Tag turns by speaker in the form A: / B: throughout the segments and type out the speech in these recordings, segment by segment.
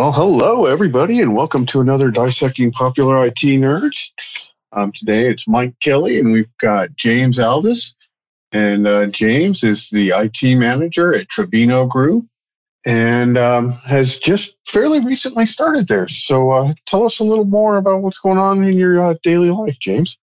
A: Well, hello, everybody, and welcome to another Dissecting Popular IT Nerds. Um, today it's Mike Kelly, and we've got James Alvis. And uh, James is the IT manager at Trevino Group and um, has just fairly recently started there. So uh, tell us a little more about what's going on in your uh, daily life, James.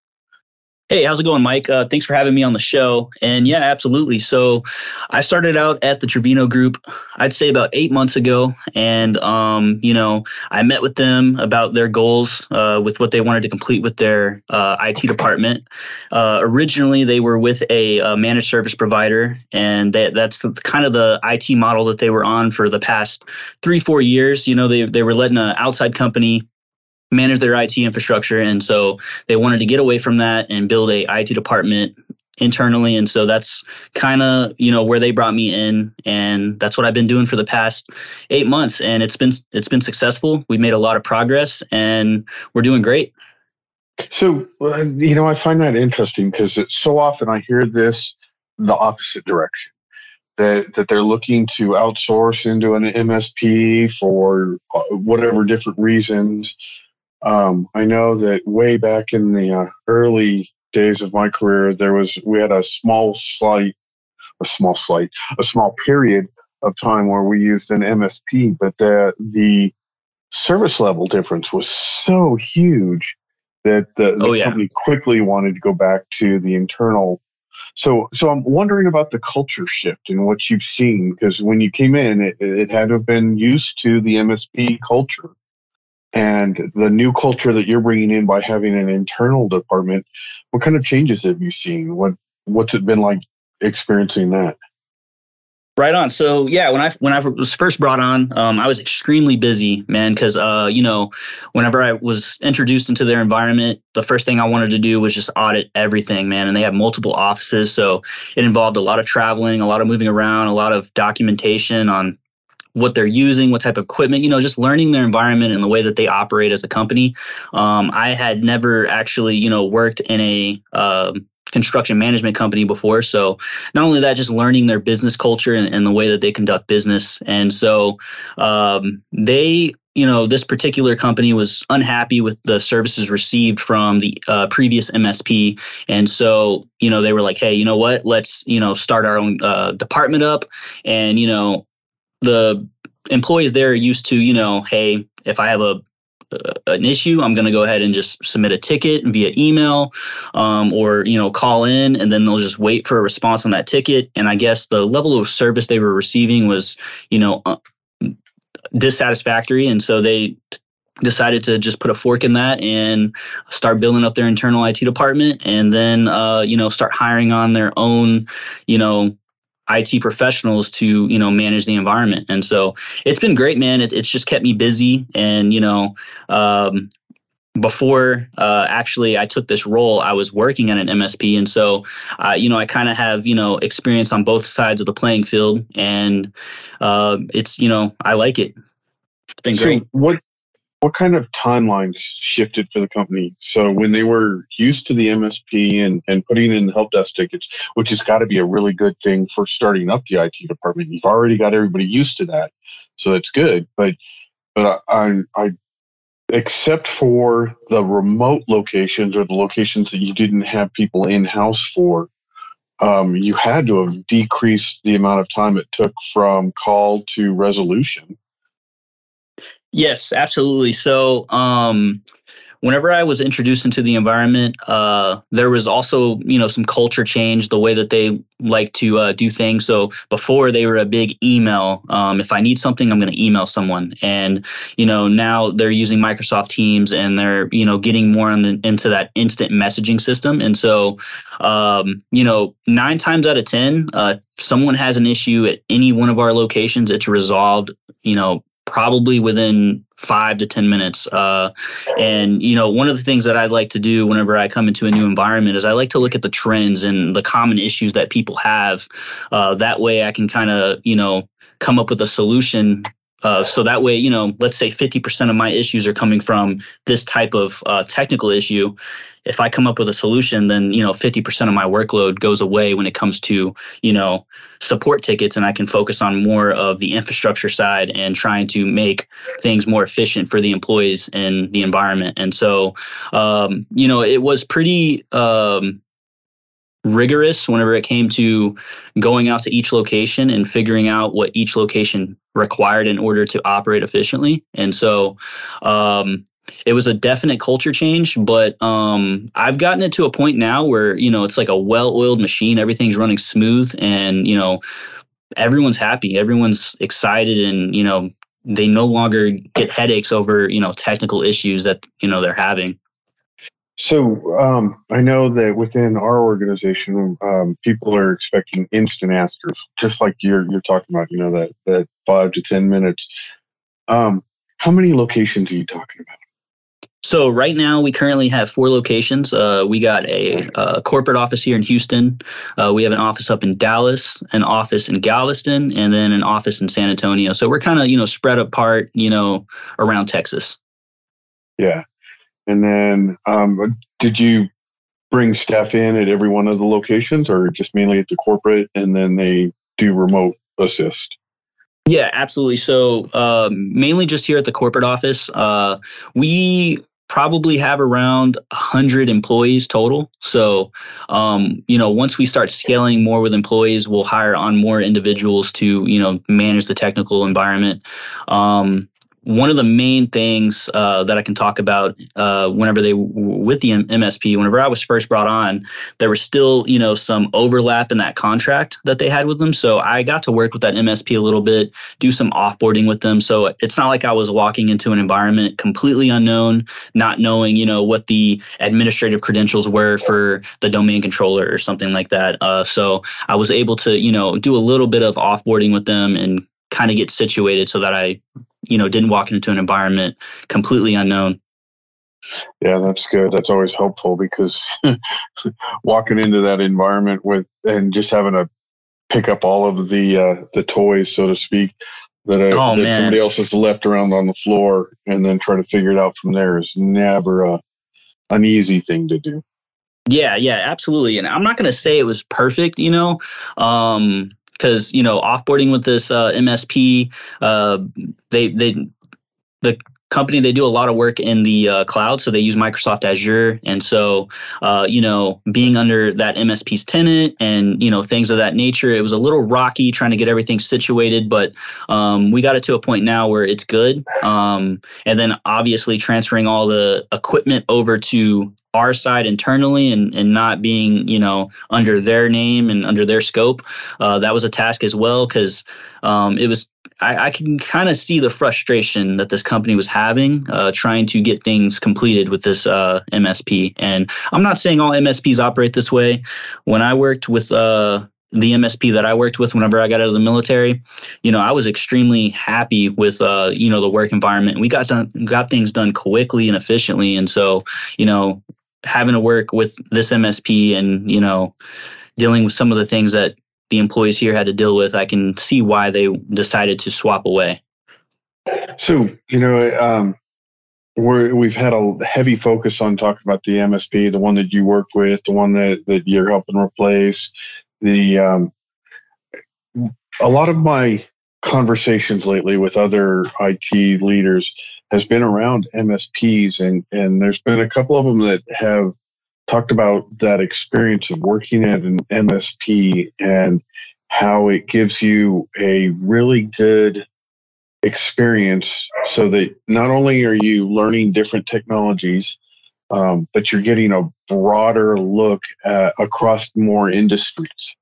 B: Hey, how's it going, Mike? Uh, thanks for having me on the show. And yeah, absolutely. So I started out at the Trevino Group, I'd say about eight months ago. And, um, you know, I met with them about their goals uh, with what they wanted to complete with their uh, IT department. Uh, originally, they were with a, a managed service provider, and that, that's the, kind of the IT model that they were on for the past three, four years. You know, they, they were letting an outside company manage their IT infrastructure. And so they wanted to get away from that and build a IT department internally. And so that's kind of, you know, where they brought me in. And that's what I've been doing for the past eight months. And it's been, it's been successful. We've made a lot of progress and we're doing great.
A: So, you know, I find that interesting because so often I hear this the opposite direction. That, that they're looking to outsource into an MSP for uh, whatever different reasons um, I know that way back in the uh, early days of my career, there was we had a small slight, a small slight, a small period of time where we used an MSP, but the the service level difference was so huge that the, the oh, yeah. company quickly wanted to go back to the internal. So, so I'm wondering about the culture shift and what you've seen because when you came in, it, it had to have been used to the MSP culture and the new culture that you're bringing in by having an internal department what kind of changes have you seen what what's it been like experiencing that
B: Right on. So yeah, when I when I was first brought on, um, I was extremely busy, man. Because uh, you know, whenever I was introduced into their environment, the first thing I wanted to do was just audit everything, man. And they have multiple offices, so it involved a lot of traveling, a lot of moving around, a lot of documentation on what they're using, what type of equipment, you know, just learning their environment and the way that they operate as a company. Um, I had never actually, you know, worked in a um, construction management company before. So not only that, just learning their business culture and, and the way that they conduct business. And so um, they you know, this particular company was unhappy with the services received from the uh, previous MSP. And so, you know, they were like, hey, you know what? Let's, you know, start our own uh, department up. And, you know, the employees there are used to, you know, hey, if I have a an issue, I'm going to go ahead and just submit a ticket via email, um, or you know, call in, and then they'll just wait for a response on that ticket. And I guess the level of service they were receiving was, you know, uh, dissatisfactory, and so they decided to just put a fork in that and start building up their internal IT department, and then uh, you know, start hiring on their own, you know, IT professionals to you know manage the environment. And so it's been great, man. It, it's just kept me busy, and you know. Um, before uh, actually I took this role, I was working at an MSP, and so uh, you know I kind of have you know experience on both sides of the playing field, and uh, it's you know I like it. It's been
A: so
B: great.
A: What what kind of timelines shifted for the company? So when they were used to the MSP and, and putting in the help desk tickets, which has got to be a really good thing for starting up the IT department. You've already got everybody used to that, so that's good. But but I, I except for the remote locations or the locations that you didn't have people in house for, um, you had to have decreased the amount of time it took from call to resolution.
B: Yes, absolutely. So, um, whenever I was introduced into the environment, uh, there was also you know some culture change, the way that they like to uh, do things. So before they were a big email. Um, if I need something, I'm going to email someone, and you know now they're using Microsoft Teams and they're you know getting more the, into that instant messaging system. And so um, you know nine times out of ten, uh, someone has an issue at any one of our locations, it's resolved. You know probably within five to 10 minutes. Uh, and, you know, one of the things that I'd like to do whenever I come into a new environment is I like to look at the trends and the common issues that people have. Uh, that way I can kind of, you know, come up with a solution uh, so that way, you know, let's say 50% of my issues are coming from this type of uh, technical issue. If I come up with a solution, then you know 50% of my workload goes away when it comes to you know support tickets, and I can focus on more of the infrastructure side and trying to make things more efficient for the employees and the environment. And so, um, you know, it was pretty. Um, rigorous whenever it came to going out to each location and figuring out what each location required in order to operate efficiently. And so um, it was a definite culture change, but um, I've gotten it to a point now where, you know, it's like a well oiled machine. Everything's running smooth and, you know, everyone's happy. Everyone's excited and, you know, they no longer get headaches over, you know, technical issues that, you know, they're having.
A: So um, I know that within our organization, um, people are expecting instant answers, just like you're you're talking about. You know that that five to ten minutes. Um, how many locations are you talking about?
B: So right now we currently have four locations. Uh, we got a, a, corporate office here in Houston. Uh, we have an office up in Dallas, an office in Galveston, and then an office in San Antonio. So we're kind of you know spread apart, you know, around Texas.
A: Yeah, and then, um, did you bring staff in at every one of the locations, or just mainly at the corporate, and then they do remote assist?
B: Yeah, absolutely. So um, mainly just here at the corporate office, uh, we probably have around 100 employees total. So, um, you know, once we start scaling more with employees, we'll hire on more individuals to, you know, manage the technical environment. Um, one of the main things uh, that I can talk about uh, whenever they with the MSP, whenever I was first brought on, there was still you know some overlap in that contract that they had with them. So I got to work with that MSP a little bit, do some offboarding with them. So it's not like I was walking into an environment completely unknown, not knowing you know what the administrative credentials were for the domain controller or something like that. Uh, so I was able to you know do a little bit of offboarding with them and kind of get situated so that I you know didn't walk into an environment completely unknown.
A: Yeah that's good. That's always helpful because walking into that environment with and just having to pick up all of the uh, the toys so to speak that, uh, oh, that somebody else has left around on the floor and then try to figure it out from there is never a, an easy thing to do.
B: Yeah yeah absolutely and i'm not going to say it was perfect you know? Um because you know offboarding with this uh, MSP, uh, they they the company they do a lot of work in the uh, cloud so they use microsoft azure. And so uh, you know being under that msp's tenant and you know things of that nature it was a little rocky trying to get everything situated but um, we got it to a point now where it's good. Um, and then obviously transferring all the equipment over to our side internally and, and not being you know under their name and under their scope uh, that was a task as well because um, it was I, I can kind of see the frustration that this company was having uh, trying to get things completed with this uh, MSP. And I'm not saying all MSPs operate this way. When I worked with uh, the MSP that I worked with whenever I got out of the military, you know, I was extremely happy with uh, you know the work environment. We got done got things done quickly and efficiently, and so you know having to work with this MSP and you know dealing with some of the things that the employees here had to deal with, I can see why they decided to swap away.
A: So you know, um, we're, we've had a heavy focus on talking about the MSP, the one that you work with, the one that, that you're helping replace. The um, a lot of my conversations lately with other IT leaders has been around MSPs, and and there's been a couple of them that have talked about that experience of working at an MSP and how it gives you a really good experience so that not only are you learning different technologies um, but you're getting a broader look at, across more industries.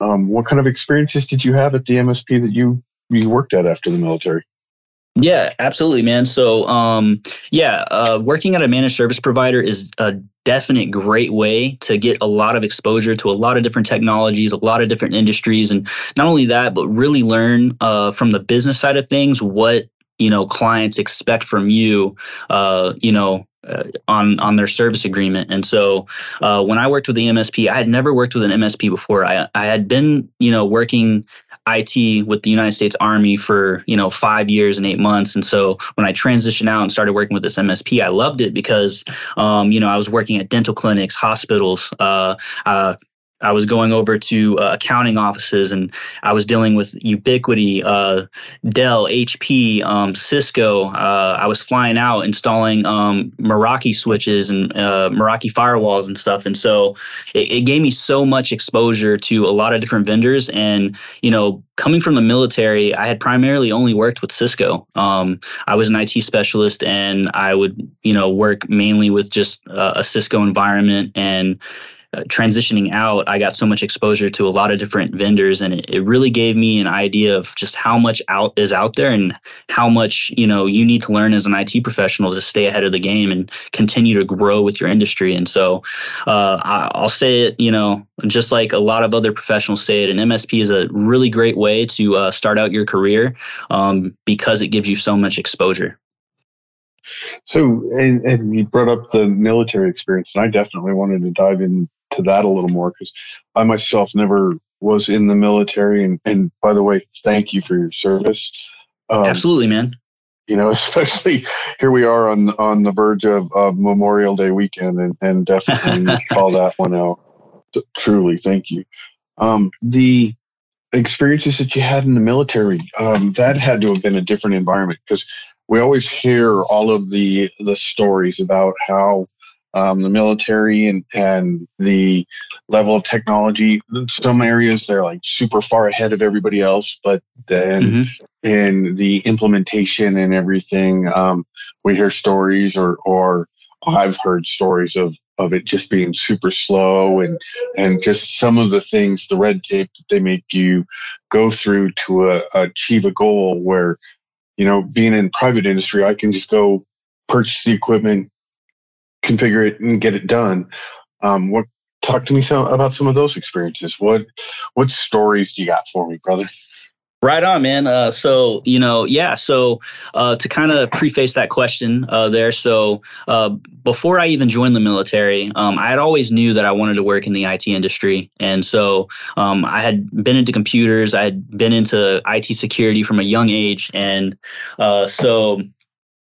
A: Um, what kind of experiences did you have at the msp that you you worked at after the military
B: yeah, absolutely, man. So, um, yeah, uh, working at a managed service provider is a definite great way to get a lot of exposure to a lot of different technologies, a lot of different industries, and not only that, but really learn uh, from the business side of things what you know clients expect from you. Uh, you know, uh, on on their service agreement. And so uh, when I worked with the MSP, I had never worked with an MSP before. I I had been you know working IT with the United States Army for you know five years and eight months, and so when I transitioned out and started working with this MSP, I loved it because um, you know I was working at dental clinics, hospitals, uh, uh, I was going over to uh, accounting offices and I was dealing with Ubiquiti, uh, Dell, HP, um, Cisco. Uh, I was flying out installing um, Meraki switches and uh, Meraki firewalls and stuff. And so it, it, gave me so much exposure to a lot of different vendors. And, you know, coming from the military, I had primarily only worked with Cisco. Um, I was an IT specialist and I would, you know, work mainly with just a Cisco environment and uh, transitioning out, I got so much exposure to a lot of different vendors, and it, it really gave me an idea of just how much out is out there and how much you know you need to learn as an IT professional to stay ahead of the game and continue to grow with your industry. And so, uh, I, I'll say it, you know, just like a lot of other professionals say it, an MSP is a really great way to uh, start out your career um, because it gives you so much exposure.
A: So, and, and you brought up the military experience, and I definitely wanted to dive in to that a little more because I myself never was in the military. And, and by the way, thank you for your service.
B: Um, Absolutely, man.
A: You know, especially here we are on on the verge of, of Memorial Day weekend, and, and definitely call that one out. So, truly, thank you. Um, the experiences that you had in the military, um, that had to have been a different environment because we always hear all of the the stories about how um, the military and, and the level of technology. In some areas they're like super far ahead of everybody else, but then mm-hmm. in the implementation and everything, um, we hear stories or or I've heard stories of of it just being super slow and and just some of the things, the red tape that they make you go through to uh, achieve a goal. Where you know, being in private industry, I can just go purchase the equipment, configure it and get it done. Um, what talk to me some, about some of those experiences? What what stories do you got for me, brother?
B: Right on, man. Uh, so you know, yeah. So uh, to kind of preface that question uh, there, so uh, before I even joined the military, um, I had always knew that I wanted to work in the IT industry, and so um, I had been into computers. I had been into IT security from a young age, and uh, so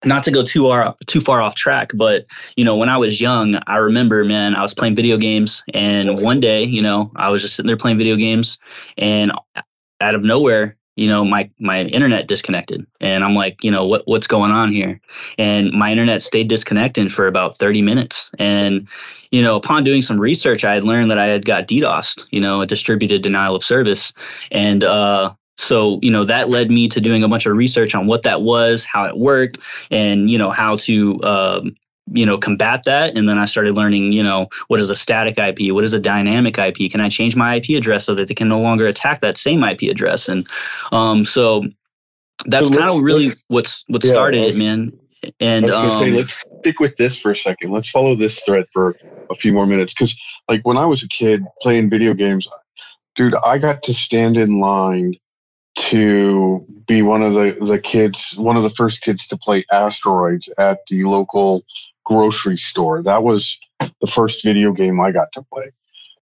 B: not to go too far too far off track, but you know, when I was young, I remember, man, I was playing video games, and one day, you know, I was just sitting there playing video games, and out of nowhere, you know, my my internet disconnected, and I'm like, you know, what what's going on here? And my internet stayed disconnected for about 30 minutes, and you know, upon doing some research, I had learned that I had got DDoSed, you know, a distributed denial of service, and uh, so, you know, that led me to doing a bunch of research on what that was, how it worked, and, you know, how to, um, you know, combat that. And then I started learning, you know, what is a static IP? What is a dynamic IP? Can I change my IP address so that they can no longer attack that same IP address? And um, so that's so kind of really what's what started it, man. And
A: I was um, say, let's stick with this for a second. Let's follow this thread for a few more minutes. Cause like when I was a kid playing video games, dude, I got to stand in line to be one of the, the kids, one of the first kids to play asteroids at the local grocery store. That was the first video game I got to play.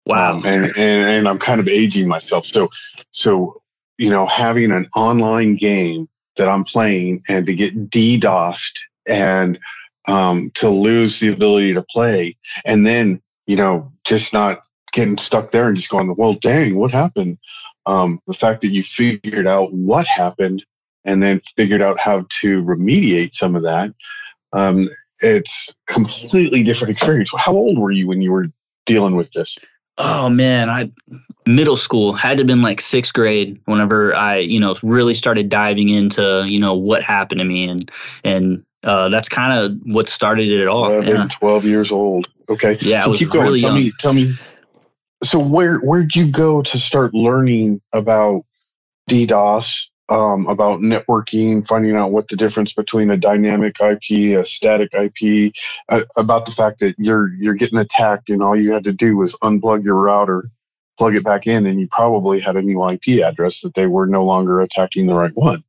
B: Wow.
A: Um, and, and, and I'm kind of aging myself. So, so, you know, having an online game that I'm playing and to get DDoSed and um, to lose the ability to play and then, you know, just not getting stuck there and just going, well, dang, what happened? Um, the fact that you figured out what happened and then figured out how to remediate some of that um, it's completely different experience. How old were you when you were dealing with this?
B: Oh man i middle school had to have been like sixth grade whenever i you know really started diving into you know what happened to me and and uh, that's kind of what started it all.
A: 11, yeah. 12 years old. Okay.
B: Yeah so keep going. really
A: tell
B: young.
A: me tell me so where where'd you go to start learning about DDoS, um, about networking, finding out what the difference between a dynamic IP, a static IP, uh, about the fact that you're you're getting attacked and all you had to do was unplug your router, plug it back in, and you probably had a new IP address that they were no longer attacking the right one.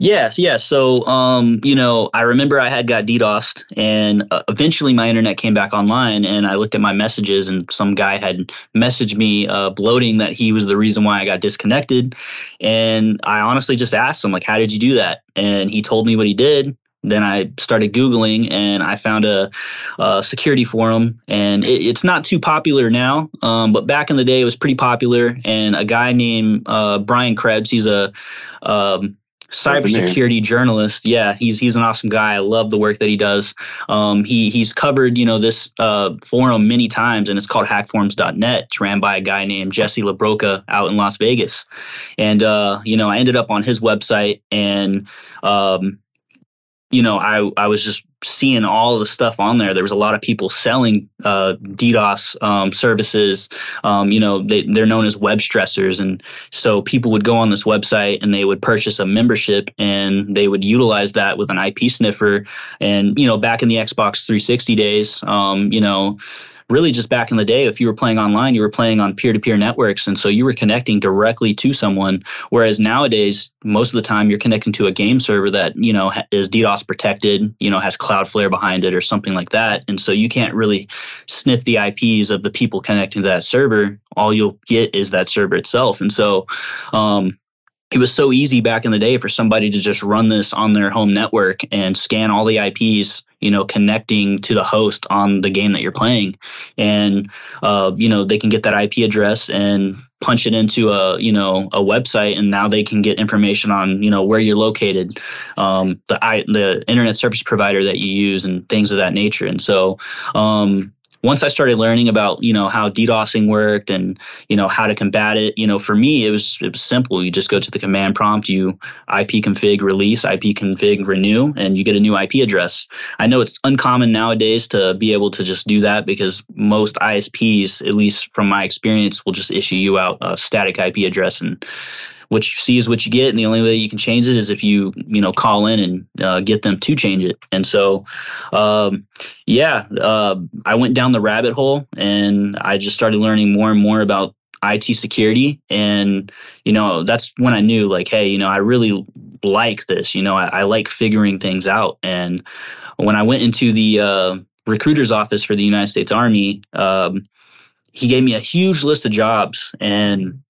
B: Yes, yes. So, um, you know, I remember I had got DDoSed, and uh, eventually my internet came back online, and I looked at my messages, and some guy had messaged me uh, bloating that he was the reason why I got disconnected, and I honestly just asked him like, "How did you do that?" And he told me what he did. Then I started Googling and I found a, a security forum, and it, it's not too popular now, um, but back in the day it was pretty popular. And a guy named uh, Brian Krebs, he's a um, cybersecurity journalist. Yeah, he's he's an awesome guy. I love the work that he does. Um, he he's covered you know this uh, forum many times, and it's called hackforums.net. It's ran by a guy named Jesse LaBrocca out in Las Vegas, and uh, you know I ended up on his website and. Um, you know, I, I was just seeing all the stuff on there. There was a lot of people selling uh, DDoS um, services. Um, you know, they, they're known as web stressors. And so people would go on this website and they would purchase a membership and they would utilize that with an IP sniffer. And, you know, back in the Xbox 360 days, um, you know, really just back in the day, if you were playing online, you were playing on peer to peer networks. And so you were connecting directly to someone. Whereas nowadays, most of the time you're connecting to a game server that, you know, is DDoS protected, you know, has Cloudflare behind it or something like that. And so you can't really sniff the IPs of the people connecting to that server. All you'll get is that server itself. And so, um, it was so easy back in the day for somebody to just run this on their home network and scan all the IPs, you know, connecting to the host on the game that you're playing, and uh, you know they can get that IP address and punch it into a you know a website, and now they can get information on you know where you're located, um, the I, the internet service provider that you use, and things of that nature. And so um, once I started learning about you know how DDoSing worked and you know how to combat it, you know for me it was it was simple. You just go to the command prompt, you ipconfig release, ipconfig renew, and you get a new IP address. I know it's uncommon nowadays to be able to just do that because most ISPs, at least from my experience, will just issue you out a static IP address and what you see is what you get, and the only way you can change it is if you you know call in and uh, get them to change it. And so, um, yeah, uh, I went down the rabbit hole, and I just started learning more and more about IT security, and you know that's when I knew like, hey, you know, I really like this. You know, I, I like figuring things out, and when I went into the uh, recruiter's office for the United States Army. Um, he gave me a huge list of jobs and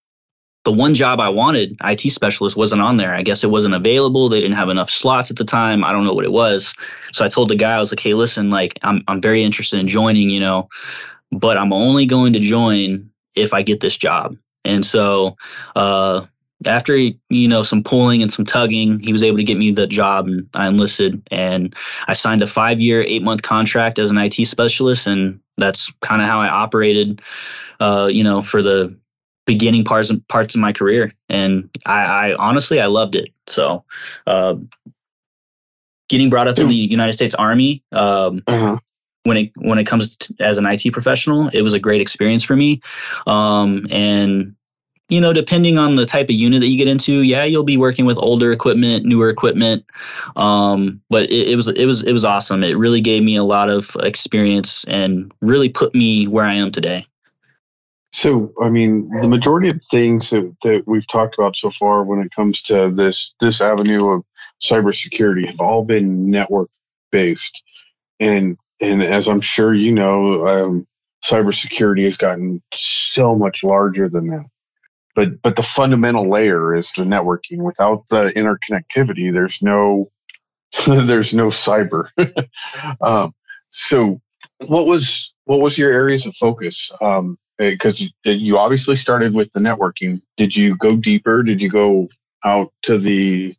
B: the one job I wanted, IT specialist, wasn't on there. I guess it wasn't available. They didn't have enough slots at the time. I don't know what it was. So I told the guy, I was like, hey, listen, like I'm I'm very interested in joining, you know, but I'm only going to join if I get this job. And so uh after you know some pulling and some tugging he was able to get me the job and i enlisted and i signed a five year eight month contract as an it specialist and that's kind of how i operated uh, you know for the beginning parts parts of my career, and I, I honestly I loved it. So, uh, getting brought up in the United States Army. Um, uh-huh. When it when it comes to, as an IT professional, it was a great experience for me, um, and you know, depending on the type of unit that you get into, yeah, you'll be working with older equipment, newer equipment. Um, but it, it, was it was it was awesome. It really gave me a lot of experience and really put me where I am today.
A: So, I mean, the majority of things that, that we've talked about so far when it comes to this this avenue of cybersecurity have all been network based, and and as I'm sure you know, um, cybersecurity has gotten so much larger than that. But but the fundamental layer is the networking. Without the interconnectivity, there's no there's no cyber. um, so, what was what was your areas of focus? Um, because you obviously started with the networking. Did you go deeper? Did you go out to the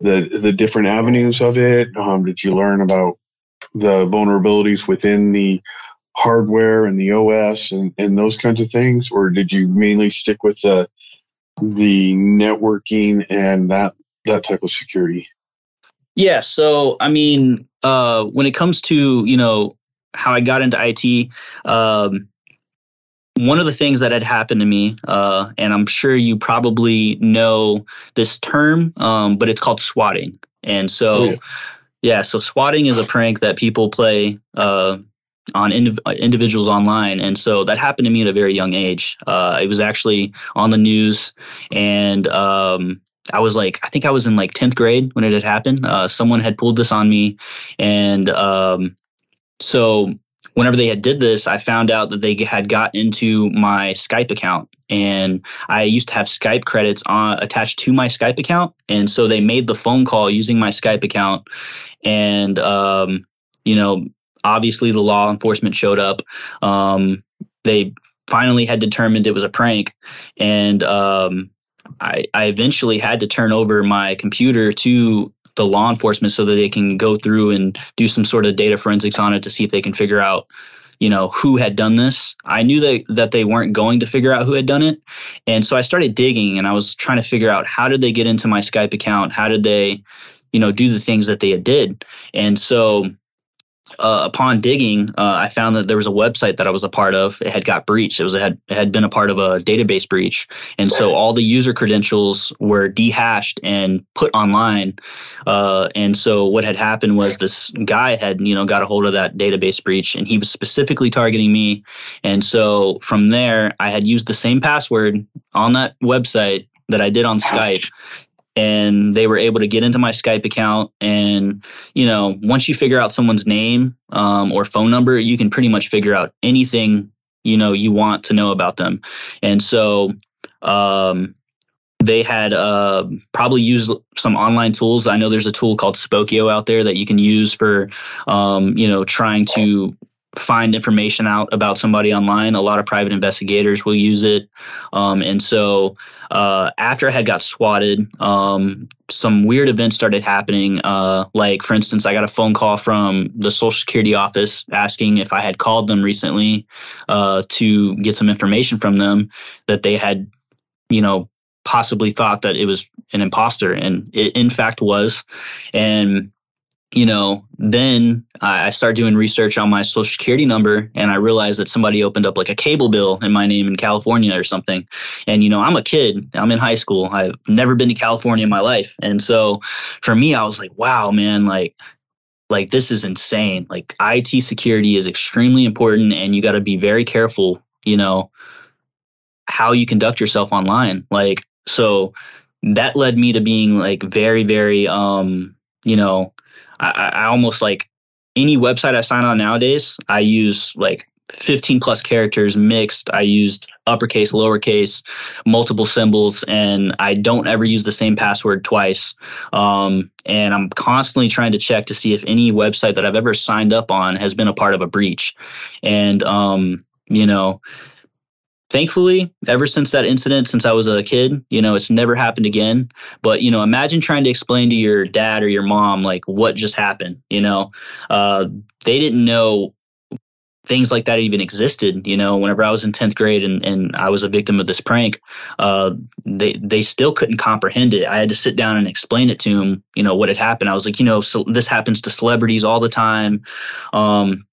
A: the the different avenues of it? Um, did you learn about the vulnerabilities within the hardware and the OS and, and those kinds of things, or did you mainly stick with the the networking and that that type of security?
B: Yeah. So I mean, uh, when it comes to you know how I got into IT. Um, one of the things that had happened to me, uh, and I'm sure you probably know this term, um, but it's called swatting. And so, oh, yeah. so swatting is a prank that people play uh, on indiv- individuals online. And so that happened to me at a very young age. Uh, it was actually on the news, and um, I was like, I think I was in like 10th grade when it had happened. Uh, someone had pulled this on me. And um, so whenever they had did this, I found out that they had got into my Skype account. And I used to have Skype credits on, attached to my Skype account. And so they made the phone call using my Skype account. And, um, you know, obviously the law enforcement showed up. Um, they finally had determined it was a prank. And um, I, I eventually had to turn over my computer to the law enforcement so that they can go through and do some sort of data forensics on it to see if they can figure out you know who had done this. I knew that that they weren't going to figure out who had done it. And so i started digging and i was trying to figure out how did they get into my skype account? How did they you know do the things that they did? And so uh, upon digging, uh, I found that there was a website that I was a part of. It had got breached. It was it had it had been a part of a database breach, and so all the user credentials were dehashed and put online. Uh, and so what had happened was this guy had you know got a hold of that database breach, and he was specifically targeting me. And so from there, I had used the same password on that website that I did on Skype and they were able to get into my Skype account. And, you know, once you figure out someone's name um, or phone number, you can pretty much figure out anything, you know, you want to know about them. And so, um, they had uh, probably used some online tools. I know there's a tool called Spokeo out there that you can use for, um, you know, trying to find information out about somebody online. A lot of private investigators will use it. Um, and so uh, after I had got swatted, um, some weird events started happening. Uh, like, for instance, I got a phone call from the Social Security office asking if I had called them recently uh, to get some information from them that they had, you know, possibly thought that it was an imposter. And it, in fact, was. And you know, then I started doing research on my social security number and I realized that somebody opened up like a cable bill in my name in California or something. And, you know, I'm a kid, I'm in high school, I've never been to California in my life. And so for me, I was like, wow, man, like, like this is insane. Like IT security is extremely important and you got to be very careful, you know, how you conduct yourself online. Like, so that led me to being like very, very, um, you know, I, I almost like any website I sign on nowadays, I use like 15 plus characters mixed. I used uppercase, lowercase, multiple symbols, and I don't ever use the same password twice. Um, and I'm constantly trying to check to see if any website that I've ever signed up on has been a part of a breach. And, um, you know, thankfully ever since that incident since i was a kid you know it's never happened again. But you know imagine trying to explain to your dad or your mom like what just happened you know? Uh, they didn't know things like that even existed you know? Whenever i was in 10th grade and, and i was a victim of this prank uh, they they still couldn't comprehend it. I had to sit down and explain it to them you know what had happened. I was like you know so this happens to celebrities all the time. Um,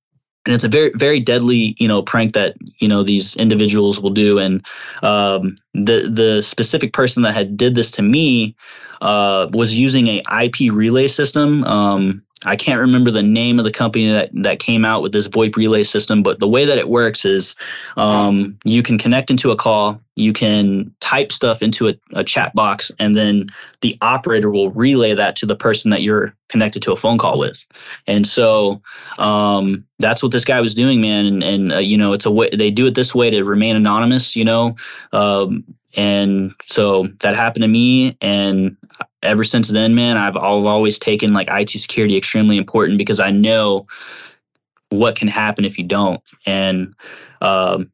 B: and it's a very very deadly you know prank that you know these individuals will do. And um, the the specific person that had did this to me uh, was using a ip relay system um, I can't remember the name of the company that, that came out with this VoIP relay system, but the way that it works is um, you can connect into a call, you can type stuff into a, a, chat box, and then the operator will relay that to the person that you're connected to a phone call with. And so um, that's what this guy was doing, man. And, and uh, you know, it's a way they do it this way to remain anonymous, you know. Um, and so that happened to me, and ever since then, man, I've, I've always taken like IT security extremely important because I know what can happen if you don't. And um,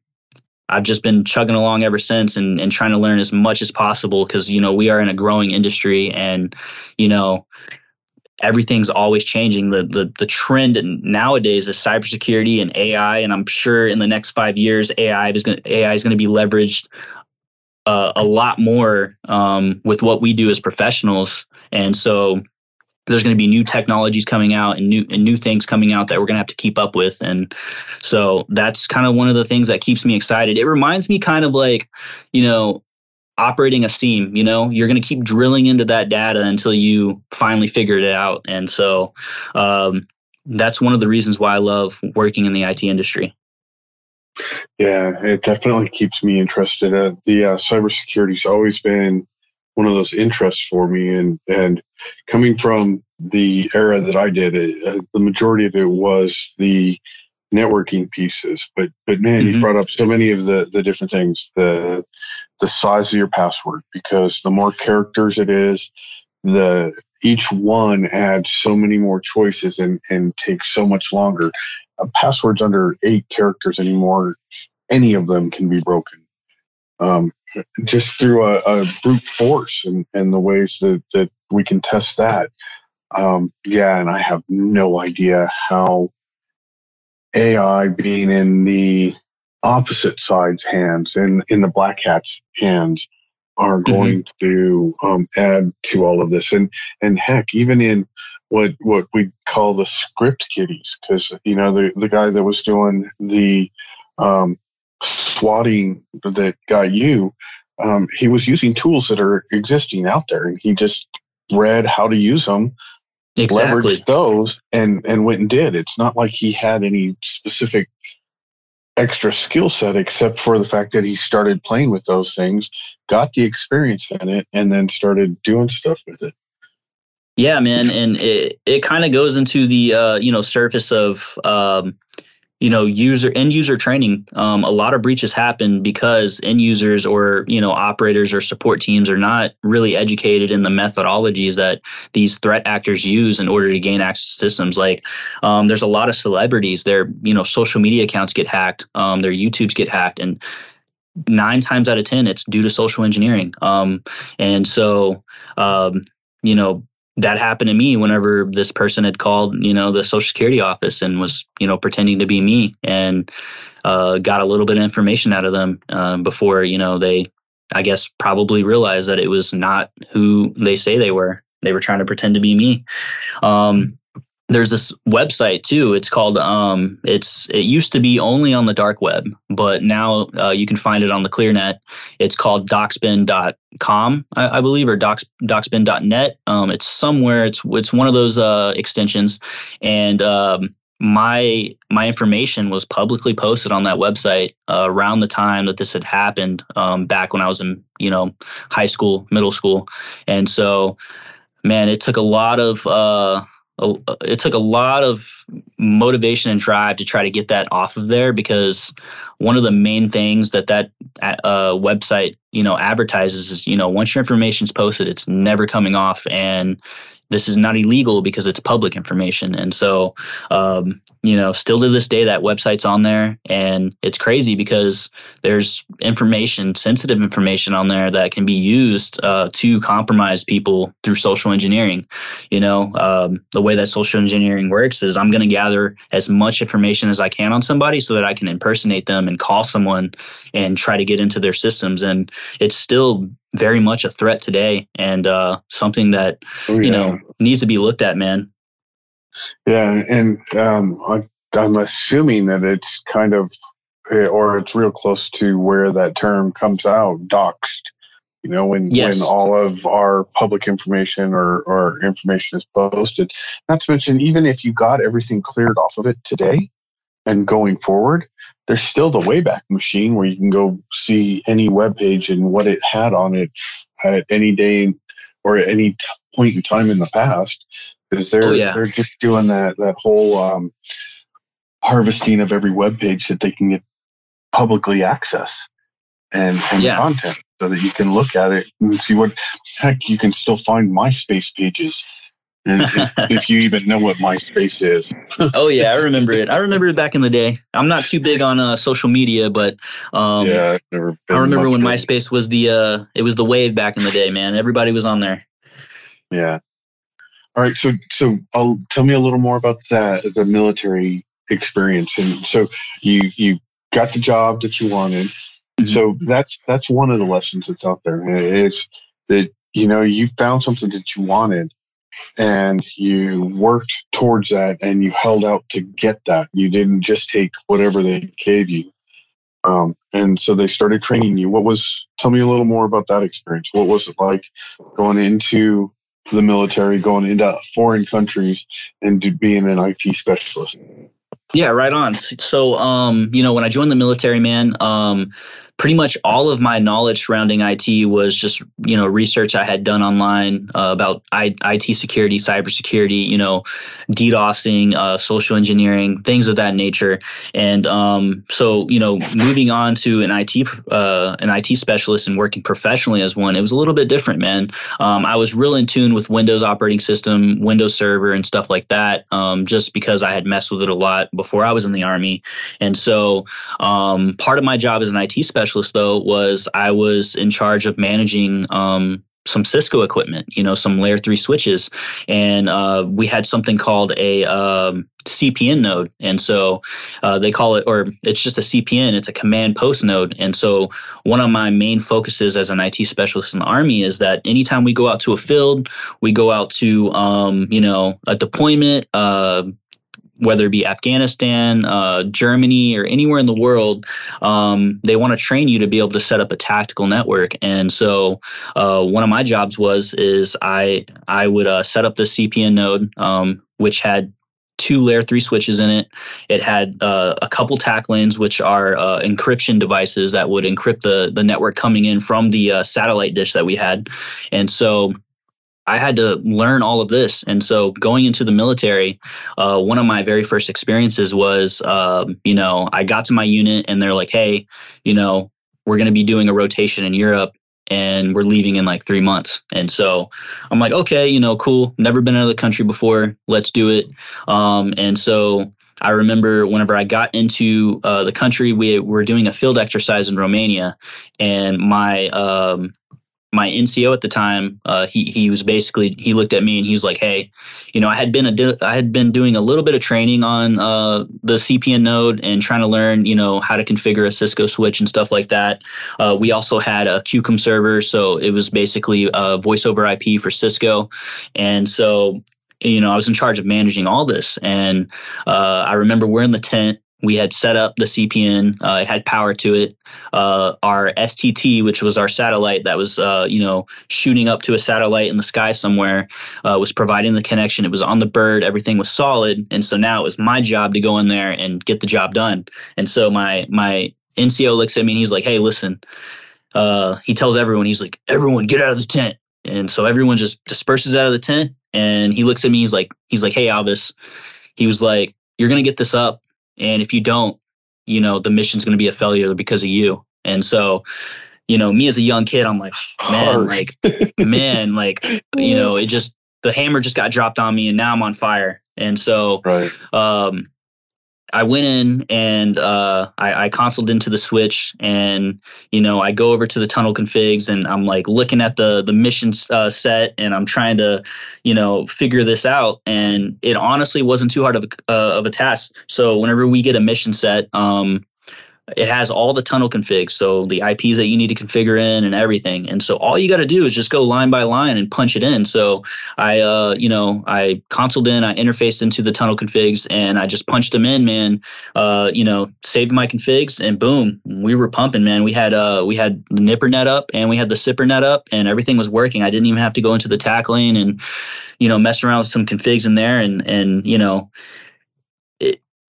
B: I've just been chugging along ever since and, and trying to learn as much as possible because, you know, we are in a growing industry and, you know, everything's always changing. The, the, the trend nowadays is cybersecurity and AI. And I'm sure in the next five years, AI is going AI is going to be leveraged uh, a lot more um, with what we do as professionals. And so there's going to be new technologies coming out and new and new things coming out that we're going to have to keep up with. And so that's kind of one of the things that keeps me excited. It reminds me kind of like, you know, operating a SIEM, you know, you're going to keep drilling into that data until you finally figure it out. And so um, that's one of the reasons why I love working in the IT industry.
A: Yeah, it definitely keeps me interested. Uh, the uh, cybersecurity's always been one of those interests for me. And and coming from the era that I did, it, uh, the majority of it was the networking pieces. But but man, mm-hmm. you brought up so many of the the different things. The the size of your password because the more characters it is, the each one adds so many more choices and and takes so much longer. A password's under eight characters anymore. Any of them can be broken. Um, just through a, a, brute force and, and the ways that, that we can test that. Um, yeah, and I have no idea how AI being in the opposite side's hands and in the black hat's hands are mm-hmm. going mm-hmm. to um, add to all of this and and heck even in what what we call the script kiddies because you know the the guy that was doing the um, swatting that got you um, he was using tools that are existing out there and he just read how to use them exactly. leveraged those and and went and did it's not like he had any specific extra skill set except for the fact that he started playing with those things, got the experience in it, and then started doing stuff with it.
B: Yeah, man, and it it kind of goes into the uh, you know surface of um, you know user end user training. Um, a lot of breaches happen because end users or you know operators or support teams are not really educated in the methodologies that these threat actors use in order to gain access to systems. Like um, there's a lot of celebrities their you know social media accounts get hacked um, their youtubes get hacked and nine times out of ten it's due to social engineering. Um, and so um, you know that happened to me whenever this person had called, you know, the social security office and was, you know, pretending to be me and uh, got a little bit of information out of them uh, before, you know, they, I guess, probably realized that it was not who they say they were. They were trying to pretend to be me. Um, there's this website too. It's called um, it's it used to be only on the dark web, but now uh, you can find it on the ClearNet. It's called doxbin.com, I, I believe, or docs, doxbin.net. Um, it's somewhere. It's it's one of those uh, extensions, and um, my my information was publicly posted on that website uh, around the time that this had happened, um, back when I was in you know high school, middle school, and so man, it took a lot of uh, it took a lot of motivation and drive to try to get that off of there because one of the main things that that uh, website you know advertises is you know once your information is posted it's never coming off and this is not illegal because it's public information. And so, um, you know, still to this day, that website's on there. And it's crazy because there's information, sensitive information on there that can be used uh, to compromise people through social engineering. You know, um, the way that social engineering works is I'm going to gather as much information as I can on somebody so that I can impersonate them and call someone and try to get into their systems. And it's still very much a threat today and uh, something that oh, yeah. you know needs to be looked at, man.
A: Yeah, and um, I, I'm assuming that it's kind of, eh, or it's real close to where that term comes out, doxed. You know, when yes. when all of our public information or, or information is posted. Not to mention, even if you got everything cleared off of it today and going forward, there's still the Wayback Machine where you can go see any web page and what it had on it at any day or at any t- point in time in the past. Because they're oh, yeah. they're just doing that that whole um, harvesting of every web page that they can get publicly access and, and yeah. content so that you can look at it and see what heck you can still find MySpace pages if, if, you even know what MySpace is.
B: oh yeah, I remember it. I remember it back in the day. I'm not too big on uh, social media, but um, yeah, I remember when MySpace was the uh, it was the wave back in the day. Man, everybody was on there.
A: Yeah. All right. So so I'll tell me a little more about that the military experience. And so you you got the job that you wanted. Mm-hmm. So that's that's one of the lessons that's out there. Is that you know you found something that you wanted and you worked towards that and you held out to get that. You didn't just take whatever they gave you. Um, and so they started training you. What was, tell me a little more about that experience. What was it like going into the military, going into foreign countries and being an IT specialist?
B: Yeah, right on. So, um, you know, when I joined the military, man, um, pretty much all of my knowledge surrounding IT was just you know research I had done online uh, about I, IT security, cybersecurity, you know, DDoSing, uh, social engineering, things of that nature. And um, so you know, moving on to an IT uh, an IT specialist and working professionally as one, it was a little bit different, man. Um, I was real in tune with Windows operating system, Windows Server, and stuff like that, um, just because I had messed with it a lot before I was in the army. And so um, part of my job as an IT specialist though was I was in charge of managing um, some Cisco equipment, you know, some layer three switches, and uh, we had something called a um, CPN node, and so uh, they call it, or it's just a CPN. It's a command post node, and so one of my main focuses as an IT specialist in the Army is that anytime we go out to a field, we go out to, um, you know, a deployment, uh, whether it be Afghanistan, uh, Germany, or anywhere in the world, um, they want to train you to be able to set up a tactical network. And so, uh, one of my jobs was is I I would uh, set up the CPN node, um, which had two layer three switches in it. It had uh, a couple TACLANEs, which are uh, encryption devices that would encrypt the the network coming in from the uh, satellite dish that we had. And so I had to learn all of this. And so going into the military, uh, one of my very first experiences was, um, you know, I got to my unit and they're like, hey, you know, we're going to be doing a rotation in Europe and we're leaving in like three months. And so I'm like, okay, you know, cool. Never been out of the country before. Let's do it. Um, and so I remember whenever I got into uh, the country, we were doing a field exercise in Romania, and my um, my NCO at the time, uh, he he was basically he looked at me and he was like, "Hey, you know, I had been a I had been doing a little bit of training on uh, the CPN node and trying to learn, you know, how to configure a Cisco switch and stuff like that. Uh, we also had a CUCM server, so it was basically a voice over IP for Cisco, and so." You know, I was in charge of managing all this, and uh, I remember we're in the tent we had set up the CPN. Uh, it had power to it. Uh, our STT, which was our satellite that was, uh, you know, shooting up to a satellite in the sky somewhere, uh, was providing the connection. It was on the bird. Everything was solid, and so now it was my job to go in there and get the job done. And so my my NCO looks at me and he's like, "Hey, listen." Uh, he tells everyone, he's like, "Everyone, get out of the tent." And so everyone just disperses out of the tent. And he looks at me. He's like, he's like, "Hey, Alvis." He was like, "You're gonna get this up." And if you don't, you know, the mission's going to be a failure because of you. And so, you know, me as a young kid, I'm like, man, like, man, like, you know, it just, the hammer just got dropped on me and now I'm on fire. And so, right. um, I went in and uh, I, I consoled into the switch, and you know I go over to the tunnel configs, and I'm like looking at the the mission uh, set, and I'm trying to, you know, figure this out. And it honestly wasn't too hard of a uh, of a task. So whenever we get a mission set, um, it has all the tunnel configs, so the IPs that you need to configure in and everything. And so all you got to do is just go line by line and punch it in. So I, uh, you know, I consoled in, I interfaced into the tunnel configs, and I just punched them in, man. Uh, you know, saved my configs, and boom, we were pumping, man. We had uh, we had the NIPRNet up, and we had the SIPRNet up, and everything was working. I didn't even have to go into the TACLANE and, you know, mess around with some configs in there, and and you know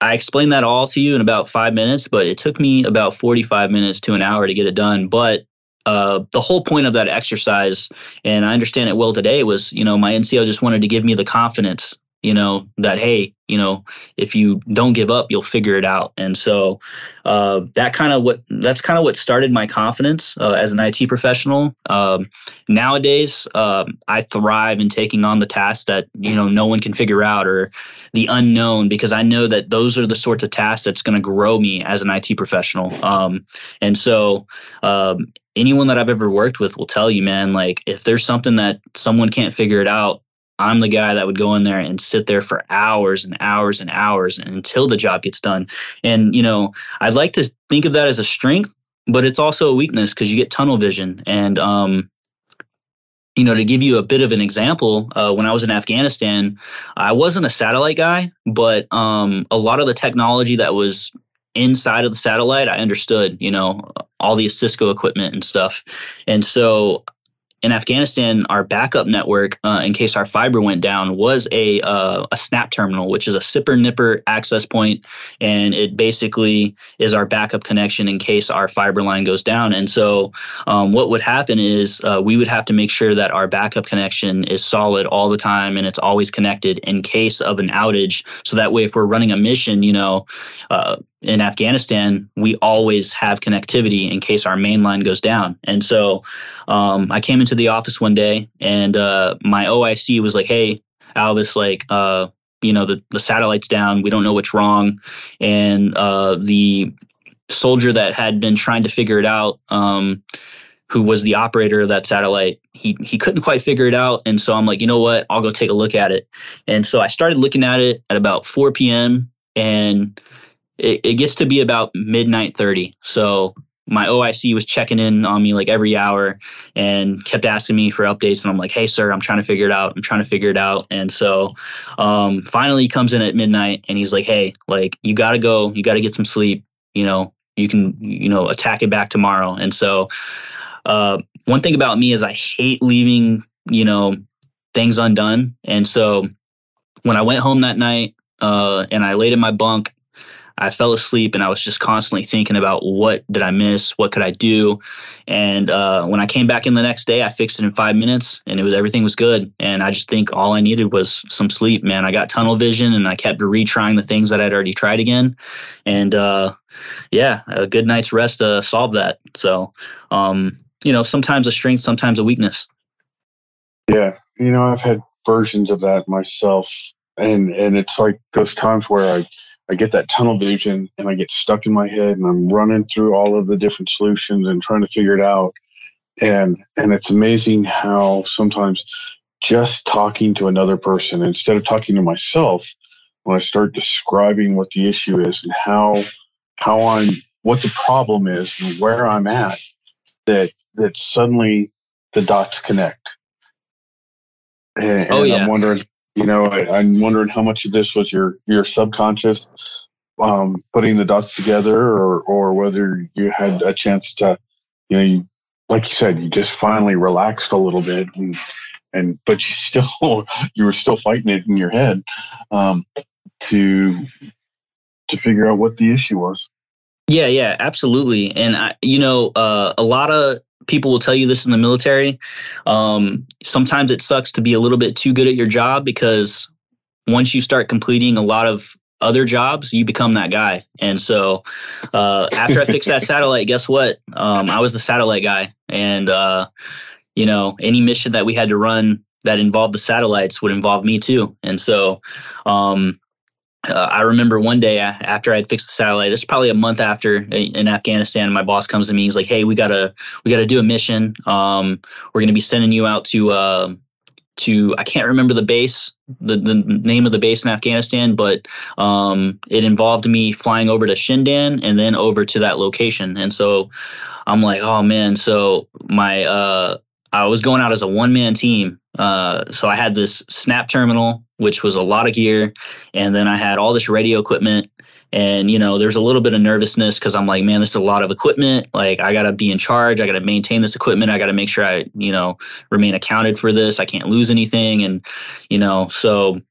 B: I explained that all to you in about five minutes, but it took me about 45 minutes to an hour to get it done. But uh, the whole point of that exercise, and I understand it well today, was you know my NCO just wanted to give me the confidence you know that hey you know if you don't give up you'll figure it out. And so uh, that kind of what that's kind of what started my confidence uh, as an it professional. Um, nowadays um, i thrive in taking on the tasks that you know no one can figure out or the unknown because i know that those are the sorts of tasks that's going to grow me as an it professional. Um, and so um, anyone that i've ever worked with will tell you man like if there's something that someone can't figure it out I'm the guy that would go in there and sit there for hours and hours and hours until the job gets done. And, you know, I'd like to think of that as a strength, but it's also a weakness because you get tunnel vision. And, um, you know, to give you a bit of an example, uh, when I was in Afghanistan, I wasn't a satellite guy, but um, a lot of the technology that was inside of the satellite, I understood, you know, all the Cisco equipment and stuff. And so in Afghanistan, our backup network, uh, in case our fiber went down, was a uh, a snap terminal, which is a SIPR NIPR access point, and it basically is our backup connection in case our fiber line goes down. And so, um, what would happen is uh, we would have to make sure that our backup connection is solid all the time and it's always connected in case of an outage. So that way, if we're running a mission, you know, uh, in Afghanistan, we always have connectivity in case our main line goes down. And so um, I came into the office one day and uh, my OIC was like, hey, Alvis, like, uh, you know, the, the satellite's down. We don't know what's wrong. And uh, the soldier that had been trying to figure it out, um, who was the operator of that satellite, he, he couldn't quite figure it out. And so I'm like, you know what? I'll go take a look at it. And so I started looking at it at about 4 p.m. and it, it gets to be about midnight 30. So my OIC was checking in on me like every hour and kept asking me for updates. And I'm like, hey, sir, I'm trying to figure it out. I'm trying to figure it out. And so um, finally he comes in at midnight and he's like, hey, like, you got to go. You got to get some sleep. You know, you can, you know, attack it back tomorrow. And so uh, one thing about me is I hate leaving, you know, things undone. And so when I went home that night uh, and I laid in my bunk, I fell asleep and I was just constantly thinking about what did I miss, what could I do, and uh, when I came back in the next day, I fixed it in five minutes, and it was everything was good. And I just think all I needed was some sleep, man. I got tunnel vision, and I kept retrying the things that I'd already tried again, and uh, yeah, a good night's rest uh, solved that. So, um, you know, sometimes a strength, sometimes a weakness.
A: Yeah, you know, I've had versions of that myself, and and it's like those times where I I get that tunnel vision and I get stuck in my head and I'm running through all of the different solutions and trying to figure it out. And and it's amazing how sometimes just talking to another person instead of talking to myself, when I start describing what the issue is and how how I'm what the problem is and where I'm at, that that suddenly the dots connect. And,
B: oh, yeah.
A: I'm wondering you know, I, am wondering how much of this was your your subconscious um, putting the dots together, or or whether you had a chance to, you know, you, like you said, you just finally relaxed a little bit, and and but you still you were still fighting it in your head um, to to figure out what the issue was.
B: Yeah, yeah, absolutely. And I, you know, uh, a lot of people will tell you this in the military. Um, sometimes it sucks to be a little bit too good at your job because once you start completing a lot of other jobs, you become that guy. And so uh, after I fixed that satellite, guess what? Um, I was the satellite guy. And, uh, you know, any mission that we had to run that involved the satellites would involve me too. And so, um, uh, I remember one day after I'd fixed the satellite. This is probably a month after in Afghanistan. My boss comes to me. He's like, "Hey, we gotta we gotta do a mission. Um, we're gonna be sending you out to uh, to I can't remember the base, the, the name of the base in Afghanistan, but um, it involved me flying over to Shindand and then over to that location. And so I'm like, oh man. So my uh, I was going out as a one man team. Uh, so I had this snap terminal, which was a lot of gear, and then I had all this radio equipment. And you know, there's a little bit of nervousness because I'm like, man, this is a lot of equipment. Like, I got to be in charge. I got to maintain this equipment. I got to make sure I, you know, remain accounted for this. I can't lose anything. And you know, so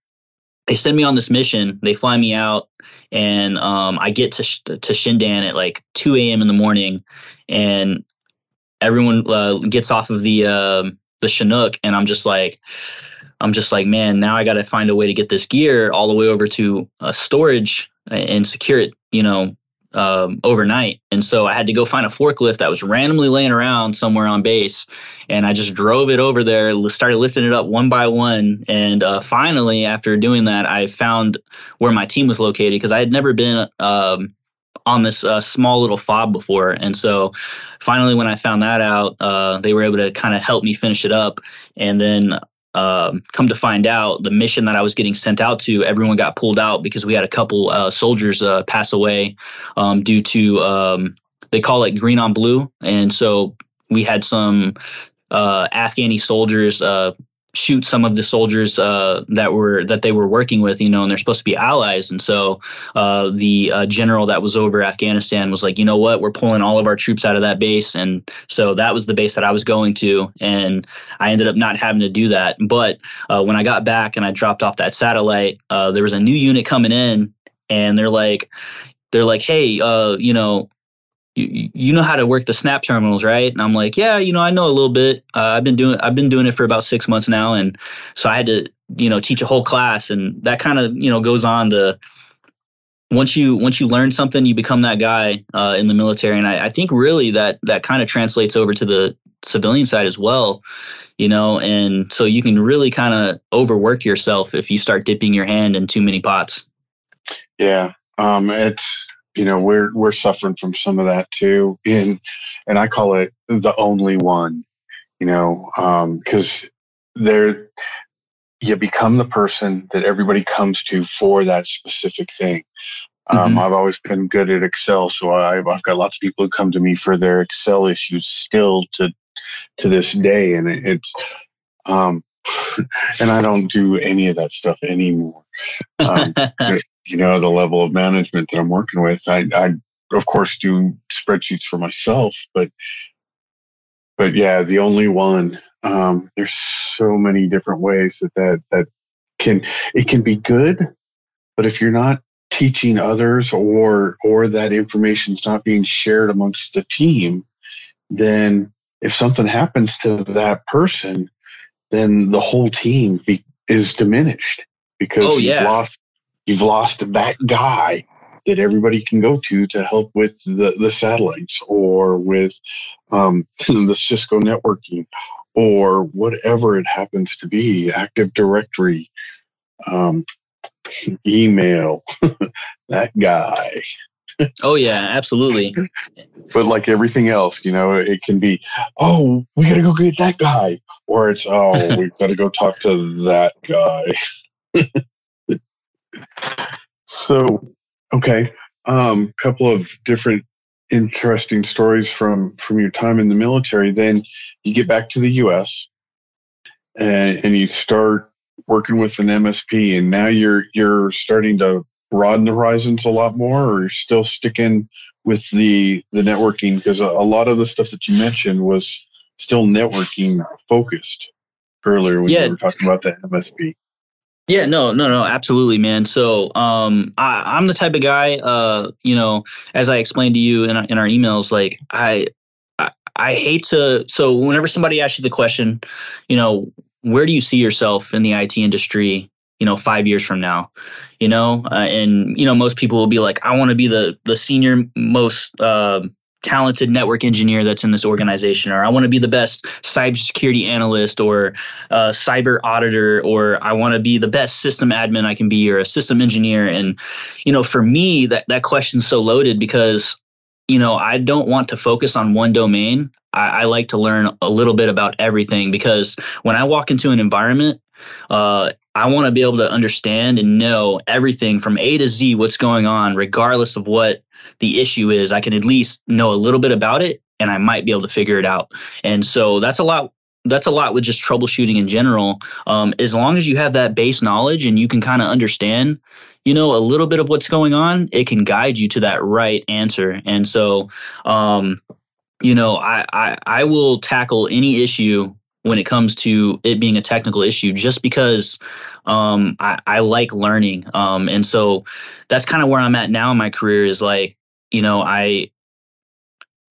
B: they send me on this mission. They fly me out, and um, I get to to Shindand at like 2 a.m. in the morning, and everyone uh, gets off of the uh, the Chinook, and I'm just like, I'm just like, man, now I got to find a way to get this gear all the way over to a storage and secure it, you know, um, overnight. And so I had to go find a forklift that was randomly laying around somewhere on base. And I just drove it over there, started lifting it up one by one. And uh, finally, after doing that, I found where my team was located because I had never been um, on this uh, small little fob before. And so finally, when I found that out, uh, they were able to kind of help me finish it up. And then um, come to find out, the mission that I was getting sent out to, everyone got pulled out because we had a couple uh, soldiers uh, pass away um, due to, um, they call it green on blue. And so we had some uh, Afghani soldiers uh, shoot some of the soldiers uh, that were that they were working with, you know, and they're supposed to be allies. And so uh, the uh, general that was over Afghanistan was like, you know what, we're pulling all of our troops out of that base, and so that was the base that I was going to, and I ended up not having to do that. But uh, when I got back and I dropped off that satellite, uh, there was a new unit coming in, and they're like, they're like, hey, uh, you know, you, you know how to work the snap terminals right? And i'm like yeah you know i know a little bit. Uh, i've been doing i've been doing it for about six months now. And so i had to you know teach a whole class. And that kind of you know goes on to once you once you learn something you become that guy uh, in the military. And I, I think really that that kind of translates over to the civilian side as well you know? And so you can really kind of overwork yourself if you start dipping your hand in too many pots.
A: Yeah. Um, it's you know we're we're suffering from some of that too. And and i call it the only one you know because um, there you become the person that everybody comes to for that specific thing. Um, mm-hmm. i've always been good at excel so I've, I've got lots of people who come to me for their excel issues still to to this day and it, it's um and i don't do any of that stuff anymore. Um, you know, the level of management that I'm working with. I, I of course do spreadsheets for myself, but but yeah, the only one. Um, there's so many different ways that that that can it can be good, but if you're not teaching others or or that information's not being shared amongst the team, then if something happens to that person, then the whole team be, is diminished because oh, yeah. you've lost you've lost that guy that everybody can go to to help with the, the satellites or with um, the Cisco networking or whatever it happens to be, Active Directory, um, email, that guy.
B: oh yeah, absolutely.
A: but like everything else, you know, it can be, oh, we got to go get that guy, or it's, oh, we got to go talk to that guy. So, okay, a um, couple of different interesting stories from from your time in the military. Then you get back to the U.S. and, and you start working with an MSP, and now you're you're starting to broaden the horizons a lot more, or you're still sticking with the the networking because a, a lot of the stuff that you mentioned was still networking focused earlier when yeah. you were talking about the MSP.
B: Yeah, no, no, no, absolutely, man. So, um, I, I'm the type of guy, uh, you know, as I explained to you in our, in our emails, like I, I, I hate to. So, whenever somebody asks you the question, you know, where do you see yourself in the IT industry? You know, five years from now, you know, uh, and you know, most people will be like, I want to be the the senior most. Uh, talented network engineer that's in this organization, or I want to be the best cybersecurity analyst or uh, cyber auditor, or I want to be the best system admin I can be, or a system engineer. And you know, for me, that that question's so loaded because you know I don't want to focus on one domain. I, I like to learn a little bit about everything because when I walk into an environment, uh, I want to be able to understand and know everything from A to Z, what's going on, regardless of what the issue is. I can at least know a little bit about it and I might be able to figure it out. And so that's a lot. That's a lot with just troubleshooting in general. Um, as long as you have that base knowledge and you can kind of understand, you know, a little bit of what's going on, it can guide you to that right answer. And so, um, you know, I, I I will tackle any issue when it comes to it being a technical issue just because um, I, I, like learning um, and so that's kind of where i'm at now in my career is like you know i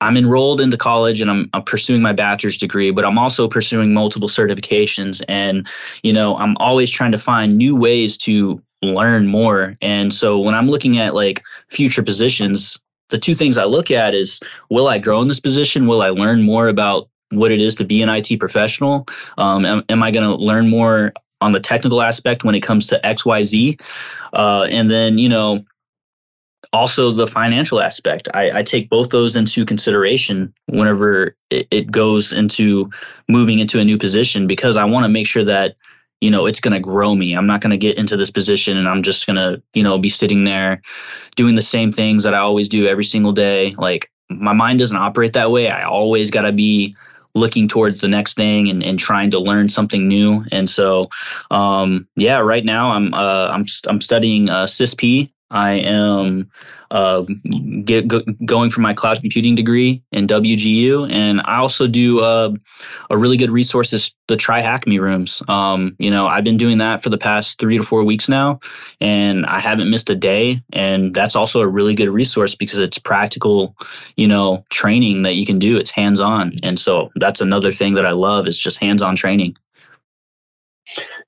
B: i'm enrolled into college and I'm, I'm pursuing my bachelor's degree but i'm also pursuing multiple certifications and you know i'm always trying to find new ways to learn more and so when i'm looking at like future positions the two things i look at is will i grow in this position will i learn more about what it is to be an IT professional? Um, am, am I going to learn more on the technical aspect when it comes to XYZ? Uh, and then, you know, also the financial aspect. I, I, take both those into consideration whenever it, it goes into moving into a new position because I want to make sure that you know it's going to grow me i'm not going to get into this position and i'm just going to you know be sitting there doing the same things that i always do every single day like my mind doesn't operate that way i always got to be looking towards the next thing and, and trying to learn something new. And so, um, yeah, right now I'm uh, I'm I'm studying uh, CISSP. I am uh, get, go, going for my cloud computing degree in WGU, and I also do uh, a really good resource is the TryHackMe rooms. Um, you know, I've been doing that for the past three to four weeks now, and I haven't missed a day. And that's also a really good resource because it's practical, you know, training that you can do. It's hands on, and so that's another thing that I love is just hands on training.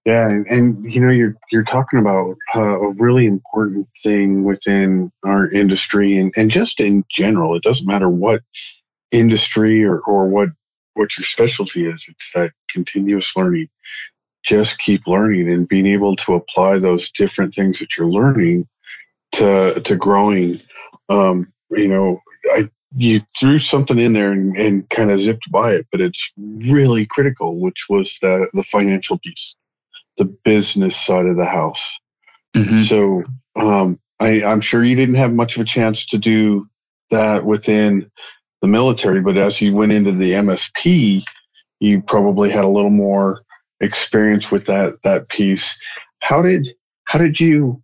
A: Yeah, and, you know you're you're talking about uh, a really important thing within our industry and, and just in general. It doesn't matter what industry or, or what what your specialty is. It's that continuous learning. Just keep learning and being able to apply those different things that you're learning to to growing. Um, you know, I you threw something in there and, and kind of zipped by it, but it's really critical, which was the the financial piece the business side of the house. Mm-hmm. So um, I, I'm sure you didn't have much of a chance to do that within the military, but as you went into the MSP, you probably had a little more experience with that that piece. How did how did you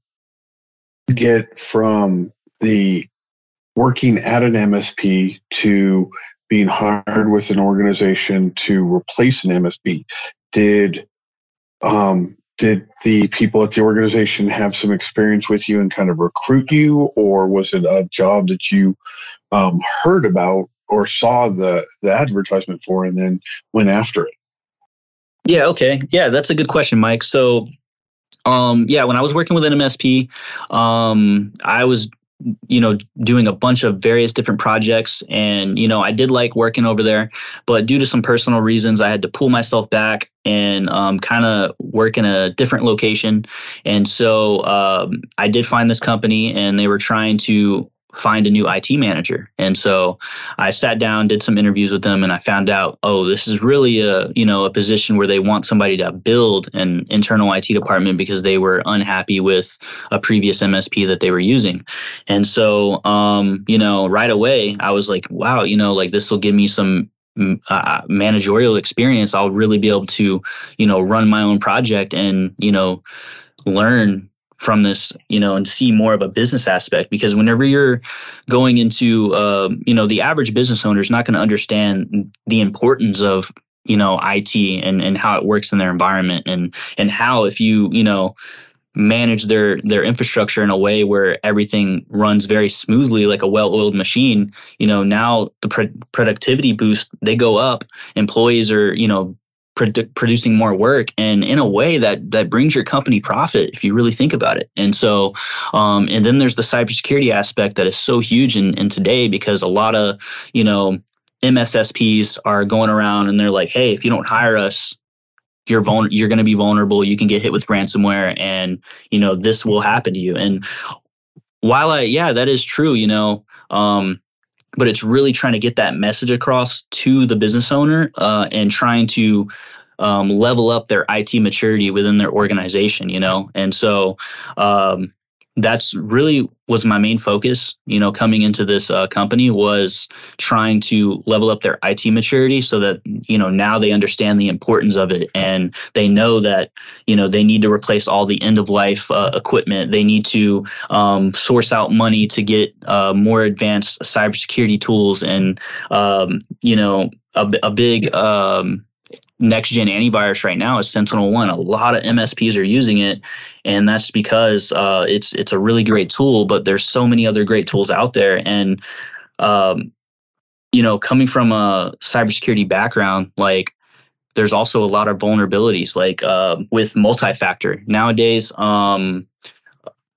A: get from the working at an MSP to being hired with an organization to replace an MSP? Did um, did the people at the organization have some experience with you and kind of recruit you, or was it a job that you um, heard about or saw the the advertisement for and then went after it?
B: Yeah. Okay. Yeah, that's a good question, Mike. So, um, yeah, when I was working with an MSP, um, I was you know doing a bunch of various different projects. And you know i did like working over there but due to some personal reasons i had to pull myself back and um, kind of work in a different location. And so um, i did find this company and they were trying to find a new IT manager. And so I sat down, did some interviews with them, and I found out, oh, this is really a you know a position where they want somebody to build an internal IT department because they were unhappy with a previous MSP that they were using. And so um, you know, right away I was like, wow, you know, like this will give me some mm, uh, managerial experience. I'll really be able to, you know, run my own project and you know learn from this, you know, and see more of a business aspect. Because whenever you're going into, uh, you know, the average business owner is not going to understand the importance of you know IT and and how it works in their environment and and how if you you know manage their their infrastructure in a way where everything runs very smoothly like a well-oiled machine you know now the pr- productivity boost they go up employees are you know produ- producing more work. And in a way that that brings your company profit if you really think about it. And so um, and then there's the cybersecurity aspect that is so huge in, in today because a lot of you know mssps are going around and they're like hey if you don't hire us you're vul- you're going to be vulnerable. You can get hit with ransomware and you know this will happen to you. And while i yeah that is true you know um, but it's really trying to get that message across to the business owner uh, and trying to um, level up their IT maturity within their organization, you know? And so um, that's really was my main focus you know coming into this uh, company was trying to level up their IT maturity so that you know now they understand the importance of it and they know that you know they need to replace all the end of life uh, equipment. They need to um, source out money to get uh, more advanced cybersecurity tools and um, you know a, a big um, next gen antivirus right now is SentinelOne. A lot of MSPs are using it, and that's because uh, it's it's a really great tool. But there's so many other great tools out there, and um, you know, coming from a cybersecurity background, like there's also a lot of vulnerabilities, like uh, with multi-factor nowadays. Um,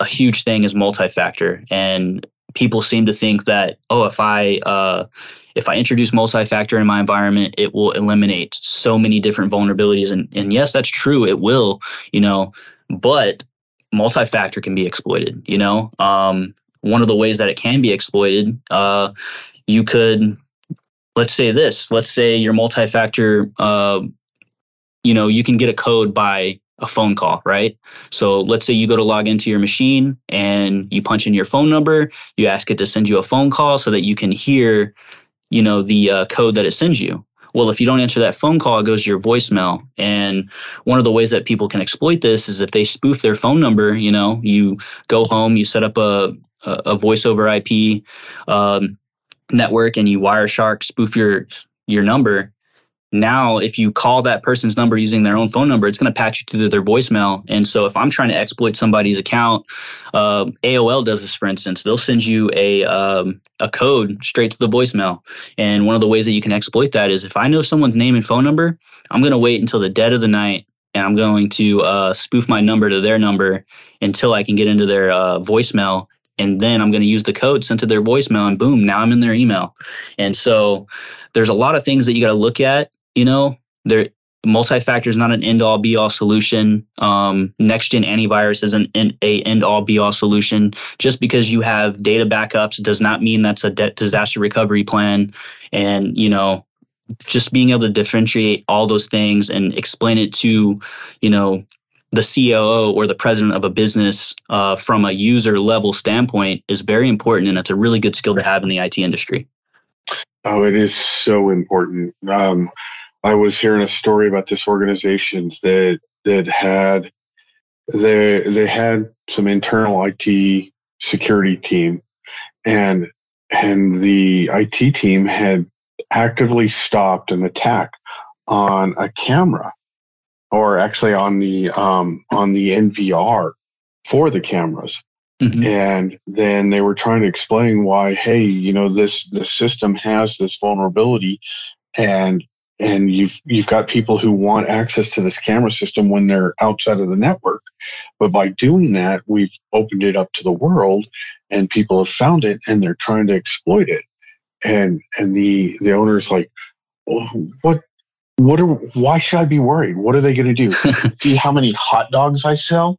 B: a huge thing is multi-factor, and people seem to think that oh, if I uh, if I introduce multi-factor in my environment, it will eliminate so many different vulnerabilities. And and yes, that's true, it will, you know, but multi-factor can be exploited, you know. Um, one of the ways that it can be exploited, uh, you could let's say this, let's say your multi-factor uh, you know, you can get a code by a phone call, right? So let's say you go to log into your machine and you punch in your phone number, you ask it to send you a phone call so that you can hear you know the uh, code that it sends you Well, if you don't answer that phone call, it goes to your voicemail. And one of the ways that people can exploit this is if they spoof their phone number, you know, you go home, you set up a, a, voice over IP um, network and you Wireshark spoof your your number now if you call that person's number using their own phone number it's going to patch you through their voicemail. And so if i'm trying to exploit somebody's account uh, aol does this for instance. They'll send you a, um, a code straight to the voicemail. And one of the ways that you can exploit that is if i know someone's name and phone number i'm going to wait until the dead of the night and i'm going to uh, spoof my number to their number until i can get into their uh, voicemail. And then I'm going to use the code sent to their voicemail, and boom, now I'm in their email. And so there's a lot of things that you got to look at you know, there multi-factor is not an end-all be-all solution. Um, next-gen antivirus isn't an a end-all be-all solution. Just because you have data backups does not mean that's a de- disaster recovery plan. And you know, just being able to differentiate all those things and explain it to, you know, the COO or the president of a business uh, from a user level standpoint is very important, and it's a really good skill to have in the IT industry.
A: Oh, it is so important. Um, I was hearing a story about this organization that that had they they had some internal IT security team, and and the IT team had actively stopped an attack on a camera, or actually on the um, on the NVR for the cameras. Mm-hmm. And then they were trying to explain why, hey, you know, this the system has this vulnerability, and and you've you've got people who want access to this camera system when they're outside of the network. But by doing that, we've opened it up to the world, and people have found it, and they're trying to exploit it. And and the the owner's like, oh, what what are why should I be worried? What are they going to do? See how many hot dogs I sell?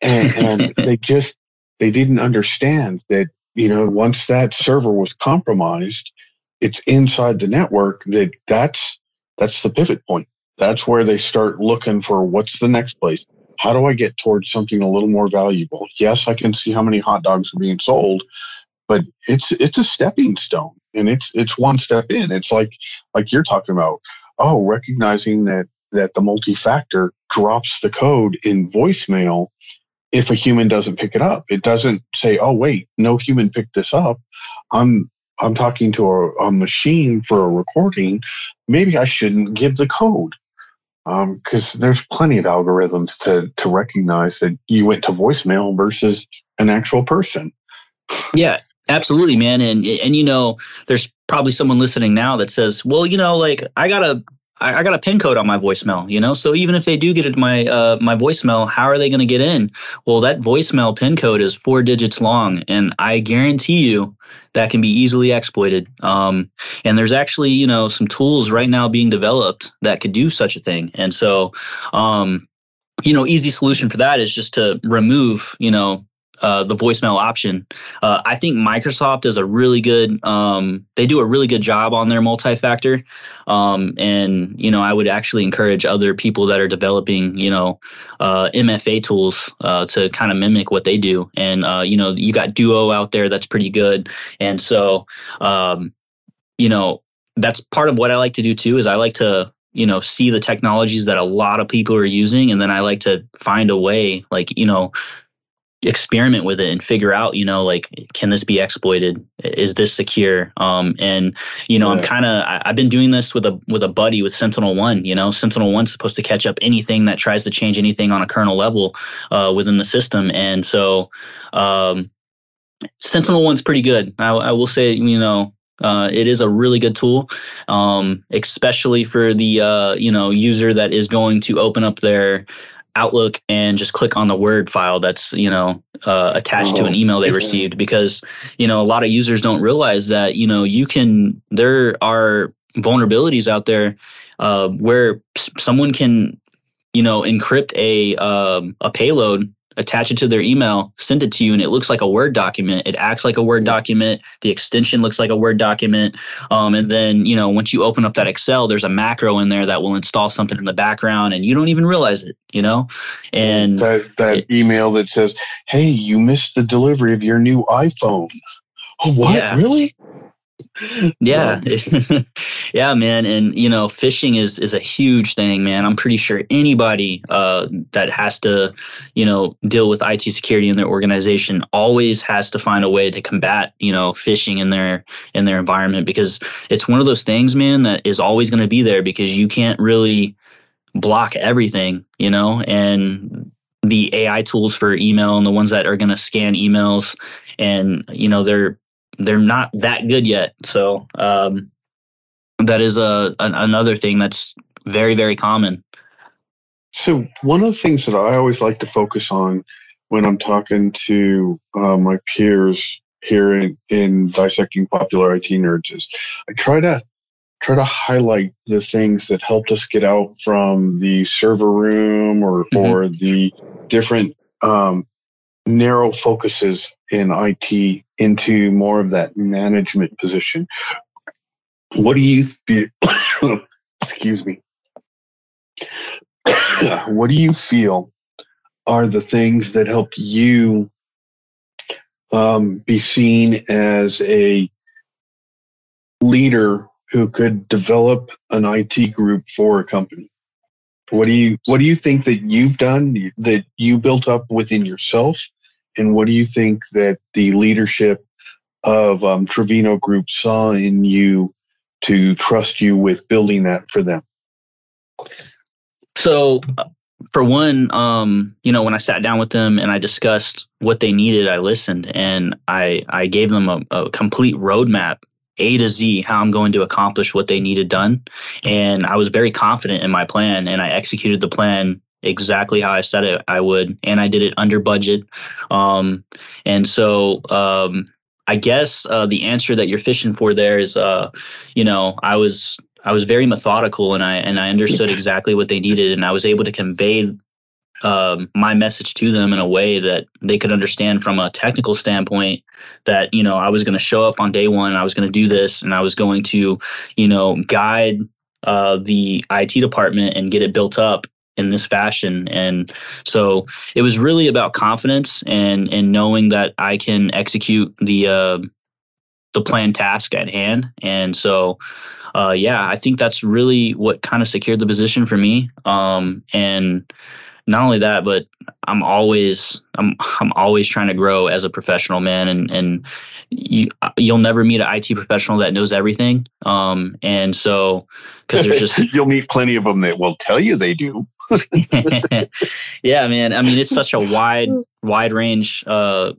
A: And, and they just they didn't understand that, you know, once that server was compromised, it's inside the network that that's that's the pivot point. That's where they start looking for what's the next place. How do I get towards something a little more valuable? Yes, I can see how many hot dogs are being sold, but it's it's a stepping stone and it's it's one step in. It's like like you're talking about, oh, recognizing that that the multi-factor drops the code in voicemail if a human doesn't pick it up. It doesn't say, "Oh, wait, no human picked this up." I'm I'm talking to a, a machine for a recording. Maybe I shouldn't give the code because um, there's plenty of algorithms to to recognize that you went to voicemail versus an actual person.
B: Yeah, absolutely, man. And and you know, there's probably someone listening now that says, "Well, you know, like I got a I, I got a pin code on my voicemail, you know. So even if they do get into my uh, my voicemail, how are they going to get in? Well, that voicemail pin code is four digits long, and I guarantee you that can be easily exploited. Um, and there's actually, you know, some tools right now being developed that could do such a thing. And so, um, you know, easy solution for that is just to remove, you know, uh, the voicemail option. Uh, I think Microsoft does a really good. Um, they do a really good job on their multi-factor, um, and you know I would actually encourage other people that are developing you know uh, MFA tools uh, to kind of mimic what they do. And uh, you know you got Duo out there that's pretty good, and so um, you know that's part of what I like to do too. Is I like to you know see the technologies that a lot of people are using and then i like to find a way like you know experiment with it and figure out you know like can this be exploited? Is this secure? Um and you know yeah. i'm kind of i've been doing this with a with a buddy with SentinelOne you know? SentinelOne's supposed to catch up anything that tries to change anything on a kernel level uh, within the system. And so um SentinelOne's pretty good. I, I will say you know uh, it is a really good tool, um, especially for the uh, you know user that is going to open up their Outlook and just click on the Word file that's you know uh, attached oh, to an oh, email they yeah. received because you know a lot of users don't realize that you know you can there are vulnerabilities out there uh, where someone can you know encrypt a um, a payload attach it to their email, send it to you, and it looks like a Word document. It acts like a Word document. The extension looks like a Word document. Um, and then, you know, once you open up that Excel, there's a macro in there that will install something in the background and you don't even realize it, you know? And
A: that, that it, email that says, hey, you missed the delivery of your new iPhone. Oh, what? Yeah. Really?
B: Yeah. Yeah man and you know phishing is is a huge thing man. I'm pretty sure anybody uh, that has to you know deal with it security in their organization always has to find a way to combat you know phishing in their in their environment because it's one of those things man that is always going to be there because you can't really block everything you know and the ai tools for email and the ones that are going to scan emails and you know they're they're not that good yet. So um, that is a an, another thing that's very very common.
A: So one of the things that I always like to focus on when I'm talking to uh, my peers here in, in dissecting popular IT nerds is I try to try to highlight the things that helped us get out from the server room or mm-hmm. or the different um, narrow focuses in IT into more of that management position. What do you feel? excuse me. what do you feel are the things that helped you um, be seen as a leader who could develop an IT group for a company? What do you What do you think that you've done that you built up within yourself, and what do you think that the leadership of um, Trevino Group saw in you to trust you with building that for them?
B: So, for one, um, you know, when I sat down with them and I discussed what they needed, I listened and I I gave them a, a complete roadmap a to Z how I'm going to accomplish what they needed done. And I was very confident in my plan and I executed the plan exactly how I said it I would. And I did it under budget. Um, and so, um, I guess uh, the answer that you're fishing for there is, uh, you know, I was I was very methodical and I and I understood exactly what they needed and I was able to convey um, my message to them in a way that they could understand from a technical standpoint that you know I was going to show up on day one, I was going to do this, and I was going to you know guide uh, the IT department and get it built up in this fashion. And so it was really about confidence and and knowing that I can execute the uh, the planned task at hand. And so. Uh, yeah, I think that's really what kind of secured the position for me. Um, and not only that, but I'm always I'm I'm always trying to grow as a professional man, and and you you'll never meet an IT professional that knows everything. Um, and so because there's just
A: you'll meet plenty of them that will tell you they do.
B: yeah, man. I mean, it's such a wide wide range uh,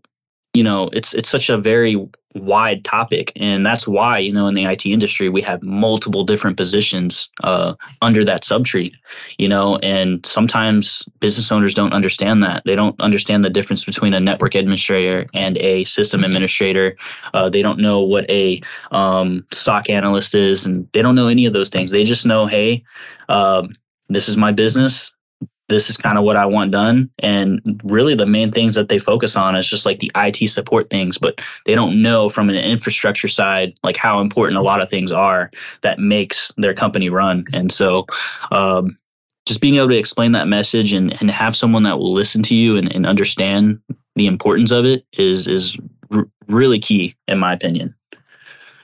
B: you know it's it's such a very wide topic and that's why you know in the IT industry we have multiple different positions uh, under that subtree you know and sometimes business owners don't understand that. They don't understand the difference between a network administrator and a system administrator. Uh, they don't know what a um, SOC analyst is and they don't know any of those things. They just know hey um, this is my business this is kind of what I want done. And really, the main things that they focus on is just like the IT support things, but they don't know from an infrastructure side, like how important a lot of things are that makes their company run. And so, um, just being able to explain that message and, and have someone that will listen to you and, and understand the importance of it is is r- really key in my opinion.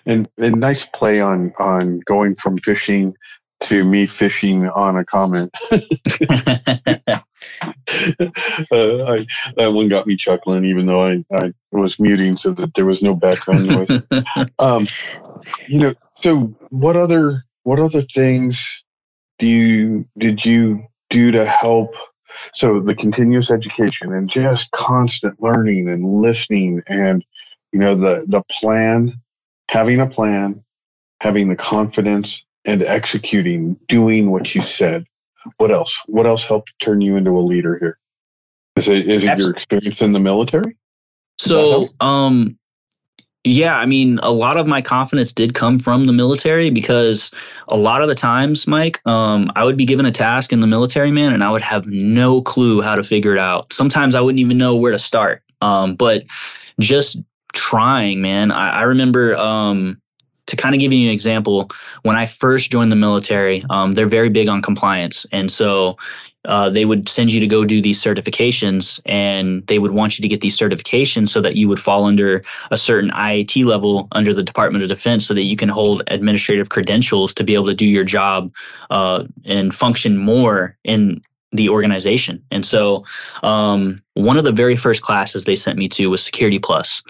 A: And, and nice play on on going from phishing to me fishing on a comment. uh, I, that one got me chuckling, even though I, I was muting so that there was no background noise. um, you know, so what other what other things do you did you do to help? So the continuous education and just constant learning and listening, and you know the the plan, having a plan, having the confidence and executing, doing what you said. What else? What else helped turn you into a leader here? Is it is it your experience in the military?
B: So, um, yeah, I mean, a lot of my confidence did come from the military because a lot of the times, Mike, um, I would be given a task in the military, man, and I would have no clue how to figure it out. Sometimes I wouldn't even know where to start. Um, but just trying, man. I, I remember um, to kind of give you an example, when I first joined the military, um, they're very big on compliance, and so uh, they would send you to go do these certifications and they would want you to get these certifications so that you would fall under a certain IAT level under the Department of Defense so that you can hold administrative credentials to be able to do your job uh, and function more in the organization. And so, um, one of the very first classes they sent me to was Security Plus.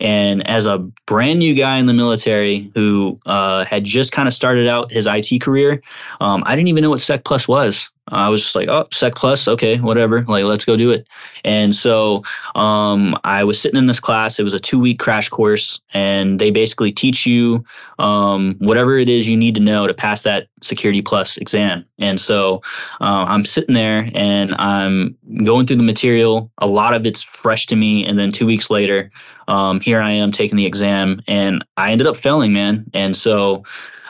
B: And as a brand new guy in the military who uh, had just kind of started out his IT career, um, I didn't even know what Sec Plus was. I was just like, oh, Sec Plus, okay, whatever. Like, let's go do it. And so um, I was sitting in this class. It was a two week crash course, and they basically teach you um, whatever it is you need to know to pass that Security Plus exam. And so uh, I'm sitting there and I'm going through the material. A lot of it's fresh to me. And then two weeks later, um, here I am taking the exam, and I ended up failing, man. And so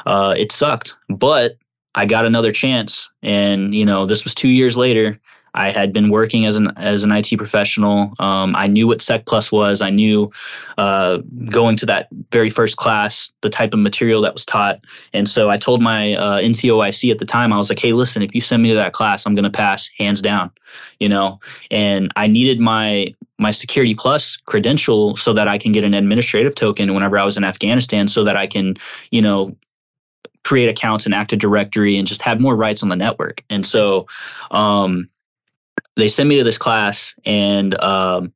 B: uh, it sucked. But I got another chance, and you know, this was two years later. I had been working as an as an IT professional. Um, I knew what Sec Plus was. I knew uh, going to that very first class the type of material that was taught, and so I told my uh, NCOIC at the time. I was like, "Hey, listen, if you send me to that class, I'm going to pass hands down." You know, and I needed my my Security Plus credential so that I can get an administrative token whenever I was in Afghanistan, so that I can, you know, create accounts in Active Directory and just have more rights on the network. And so um, they sent me to this class, and um,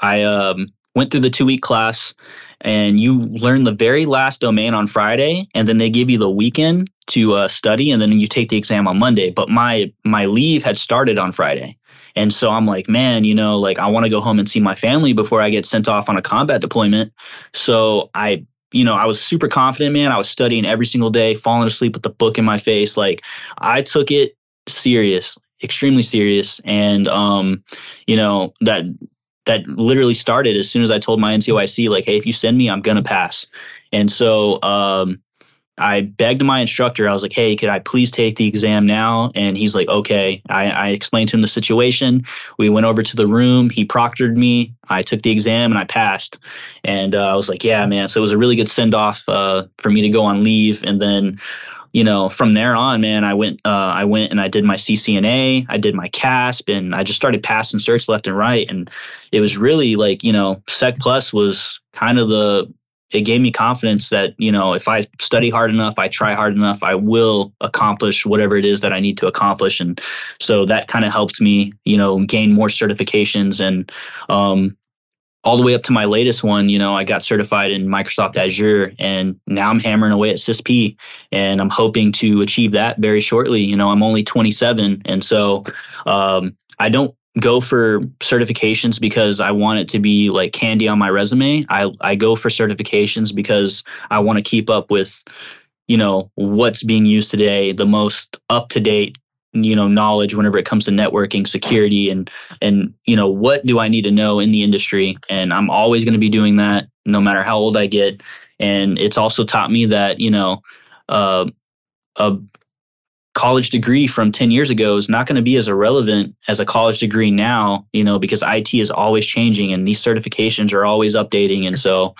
B: I um, went through the two week class. And you learn the very last domain on Friday, and then they give you the weekend to uh, study, and then you take the exam on Monday. But my my leave had started on Friday, and so I'm like, man, you know, like I want to go home and see my family before I get sent off on a combat deployment. So I you know, I was super confident, man. I was studying every single day, falling asleep with the book in my face. Like I took it serious, extremely serious. And um, you know, that that literally started as soon as I told my NCOIC, like, hey, if you send me, I'm gonna pass. And so um I begged my instructor, I was like, hey, could I please take the exam now? And he's like, okay. I, I, explained to him the situation. We went over to the room. He proctored me. I took the exam and I passed. And uh, I was like, yeah, man. So it was a really good send off uh, for me to go on leave. And then, you know, from there on, man, I went, uh, I went and I did my CCNA, I did my CASP, and I just started passing certs left and right. And it was really like, you know, Sec Plus was kind of the it gave me confidence that you know if i study hard enough i try hard enough i will accomplish whatever it is that i need to accomplish. And so that kind of helped me you know gain more certifications. And um, all the way up to my latest one you know i got certified in microsoft azure and now i'm hammering away at CISSP and i'm hoping to achieve that very shortly. You know i'm only 27 and so um, i don't go for certifications because I want it to be like candy on my resume. I I go for certifications because I want to keep up with you know what's being used today, the most up to date you know knowledge whenever it comes to networking security and and you know what do i need to know in the industry and i'm always going to be doing that no matter how old i get and it's also taught me that you know uh, a college degree from 10 years ago is not going to be as irrelevant as a college degree now, you know, because IT is always changing and these certifications are always updating. And so,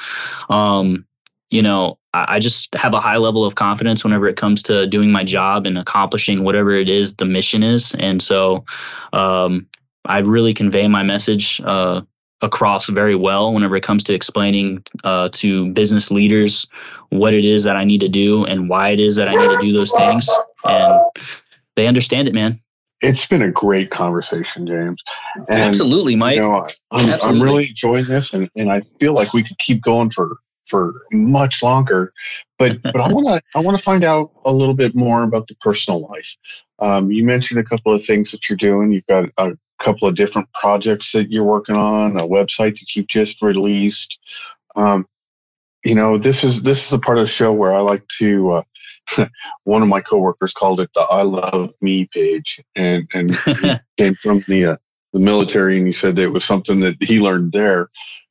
B: um, you know, I, I just have a high level of confidence whenever it comes to doing my job and accomplishing whatever it is the mission is. And so, um, I really convey my message uh, across very well whenever it comes to explaining uh, to business leaders what it is that I need to do and why it is that I need to do those things. And they understand it, man.
A: It's been a great conversation, James.
B: And, Absolutely, Mike. You know,
A: I'm, Absolutely. I'm really enjoying this, and, and I feel like we could keep going for for much longer. But but I want to I want to find out a little bit more about the personal life. Um, you mentioned a couple of things that you're doing. You've got a couple of different projects that you're working on, a website that you've just released. Um, you know, this is this is the part of the show where I like to. Uh, one of my coworkers called it the "I love me" page, and and came from the uh, the military, and he said it was something that he learned there.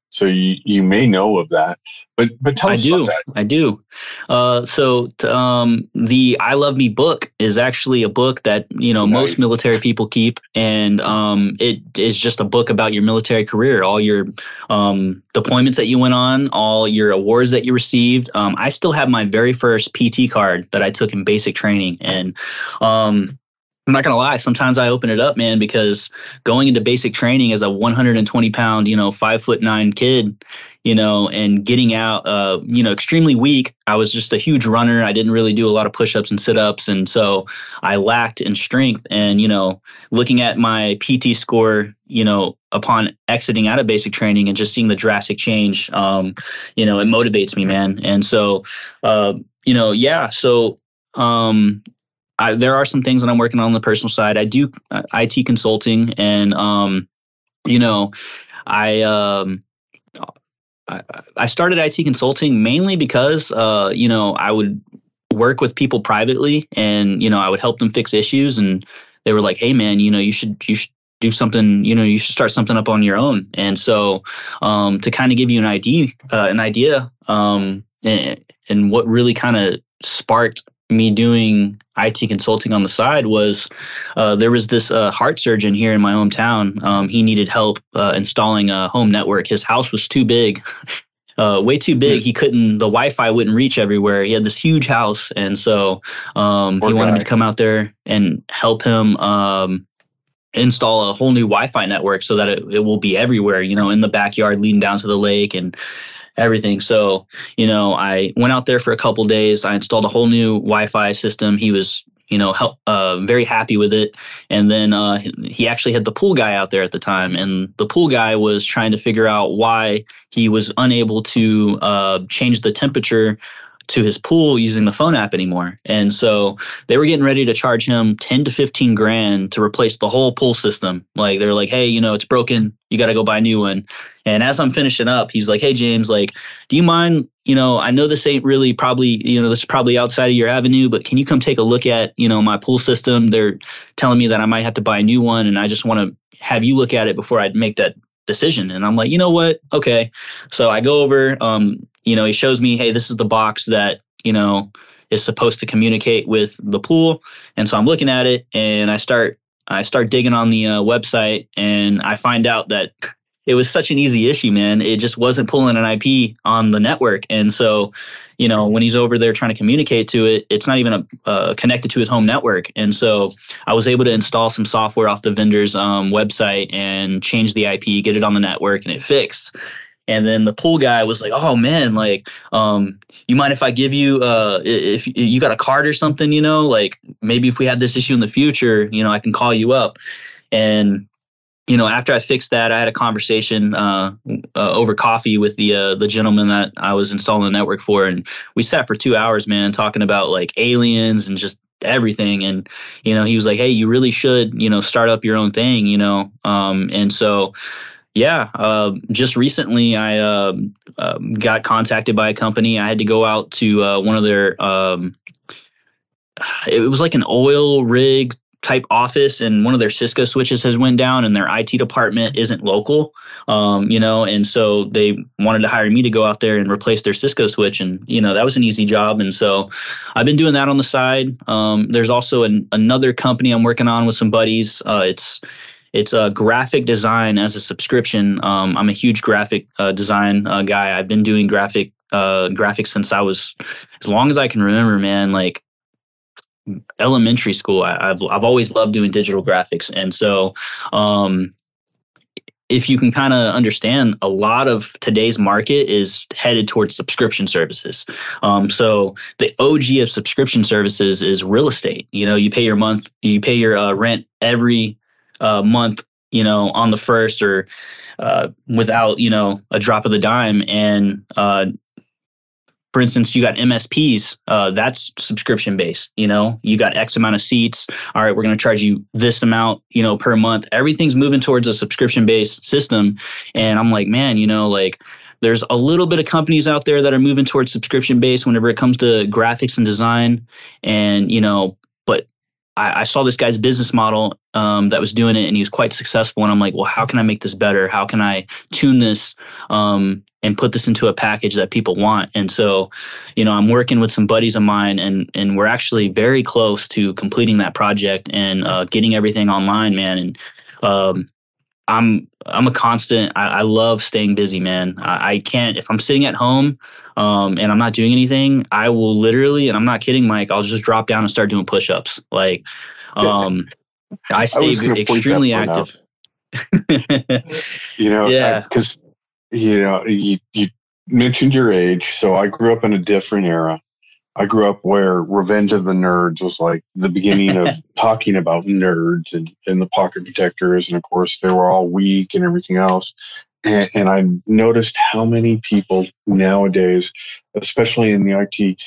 A: So you, you may know of that, but but tell
B: I
A: us
B: do,
A: about that.
B: I do. Uh, so um, the I Love Me book is actually a book that you know nice. most military people keep, and um, it is just a book about your military career, all your um, deployments that you went on, all your awards that you received. Um, I still have my very first PT card that I took in basic training, and um, I'm not gonna lie. Sometimes I open it up, man, because going into basic training as a 120 pound, you know, five foot nine kid, you know, and getting out, uh, you know, extremely weak. I was just a huge runner. I didn't really do a lot of push ups and sit ups, and so I lacked in strength. And you know, looking at my PT score, you know, upon exiting out of basic training and just seeing the drastic change, um, you know, it motivates me, man. And so, uh, you know, yeah. So um, I, there are some things that I'm working on, on the personal side. I do uh, IT consulting, and um, you know, I, um, I I started IT consulting mainly because uh, you know I would work with people privately, and you know I would help them fix issues, and they were like, "Hey, man, you know you should you should." do something you know you should start something up on your own and so um, to kind of give you an idea uh, an idea um, and, and what really kind of sparked me doing IT consulting on the side was uh, there was this uh, heart surgeon here in my hometown. Um, he needed help uh, installing a home network. His house was too big, uh, way too big. He couldn't. The Wi-Fi wouldn't reach everywhere. He had this huge house, and so um, he wanted guy. me to come out there and help him. Um, install a whole new Wi-Fi network so that it, it will be everywhere, you know, in the backyard leading down to the lake and everything. So, you know, I went out there for a couple days. I installed a whole new Wi-Fi system. He was, you know, help, uh, very happy with it. And then uh, he actually had the pool guy out there at the time, and the pool guy was trying to figure out why he was unable to uh, change the temperature to his pool using the phone app anymore. And so they were getting ready to charge him 10 to 15 grand to replace the whole pool system. Like they're like, hey, you know, it's broken. You got to go buy a new one. And as I'm finishing up, he's like, hey, James, like, do you mind? You know, I know this ain't really probably, you know, this is probably outside of your avenue, but can you come take a look at, you know, my pool system? They're telling me that I might have to buy a new one. And I just want to have you look at it before I make that decision. And I'm like, you know what? Okay. So I go over, um, you know, he shows me, hey, this is the box that, you know, is supposed to communicate with the pool. And so I'm looking at it and I start I start digging on the uh, website and I find out that it was such an easy issue, man. It just wasn't pulling an IP on the network. And so, you know, when he's over there trying to communicate to it, it's not even a, uh, connected to his home network. And so I was able to install some software off the vendor's um, website and change the IP, get it on the network, and it fixed. And then the pool guy was like, "Oh man, like, um, you mind if I give you, uh, if you got a card or something, you know, like maybe if we have this issue in the future, you know, I can call you up." And you know, after I fixed that, I had a conversation uh, uh, over coffee with the uh, the gentleman that I was installing the network for, and we sat for two hours, man, talking about like aliens and just everything. And you know, he was like, "Hey, you really should, you know, start up your own thing," you know. Um, and so yeah, uh, just recently I uh, uh, got contacted by a company. I had to go out to uh, one of their. Um, it was like an oil rig type office and one of their cisco switches has went down and their it department isn't local um, you know and so they wanted to hire me to go out there and replace their cisco switch and you know that was an easy job and so i've been doing that on the side um, there's also an, another company i'm working on with some buddies uh, it's it's a graphic design as a subscription. Um, I'm a huge graphic uh, design uh, guy. I've been doing graphic uh, graphics since I was as long as I can remember, man. Like elementary school, I, have I've always loved doing digital graphics, and so um, if you can kind of understand, a lot of today's market is headed towards subscription services. Um, so the OG of subscription services is real estate. You know, you pay your month, you pay your uh, rent every uh, month, you know, on the first or uh, without, you know, a drop of the dime. And uh, for instance, you got MSPs, uh, that's subscription based. You know, you got X amount of seats. All right, we're going to charge you this amount, you know, per month. Everything's moving towards a subscription based system. And I'm like, man, you know, like there's a little bit of companies out there that are moving towards subscription based whenever it comes to graphics and design. And, you know, but I, I saw this guy's business model um, that was doing it, and he was quite successful. And I'm like, well, how can I make this better? How can I tune this um, and put this into a package that people want? And so, you know, I'm working with some buddies of mine, and and we're actually very close to completing that project and uh, getting everything online, man. And um, I'm I'm a constant. I, I love staying busy, man. I, I, can't if I'm sitting at home um, and I'm not doing anything. I will literally, and I'm not kidding, Mike. I'll just drop down and start doing push-ups. Like, um, I stay
A: that
B: extremely active.
A: You know,
B: Yeah.
A: because you know you you mentioned your age, so I grew up in a different era. I grew up where Revenge of the Nerds was like the beginning of talking about nerds and, and the pocket protectors, and of course they were all weak and everything else. And, and I noticed how many people nowadays, especially in the IT,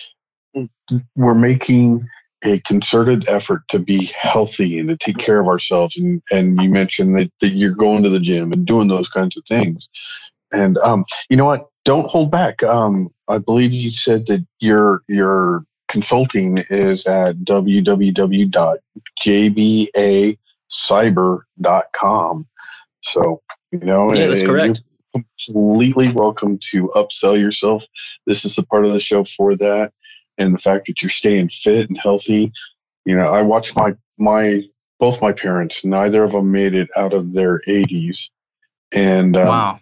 A: we're making a concerted effort to be healthy and to take care of ourselves. And, and you mentioned that, that you're going to the gym and doing those kinds of things. And um, you know what? Don't hold back. Um, I believe you said that your your consulting is at www.jbacyber.com. So you know,
B: Yeah, that's
A: and
B: correct.
A: You're completely welcome to upsell yourself. This is the part of the show for that, and the fact that you're staying fit and healthy. You know, I watched my my both my parents. Neither of them made it out of their 80s, and um,
B: wow.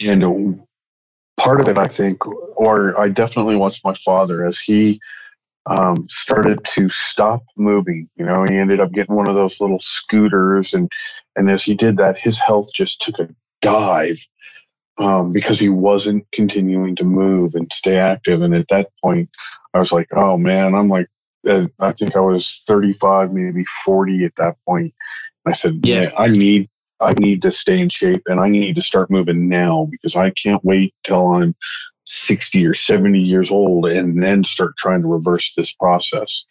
A: and part of it, I think, or I definitely watched my father as he um, started to stop moving. You know, he ended up getting one of those little scooters, and and as he did that, his health just took a dive um, because he wasn't continuing to move and stay active. And at that point, I was like, oh man, I'm like, uh, I think I was 35, maybe 40 at that point. And I said,
B: Yeah.
A: yeah, I need I need to stay in shape and I need to start moving now because I can't wait till I'm 60 or 70 years old and then start trying to reverse this process.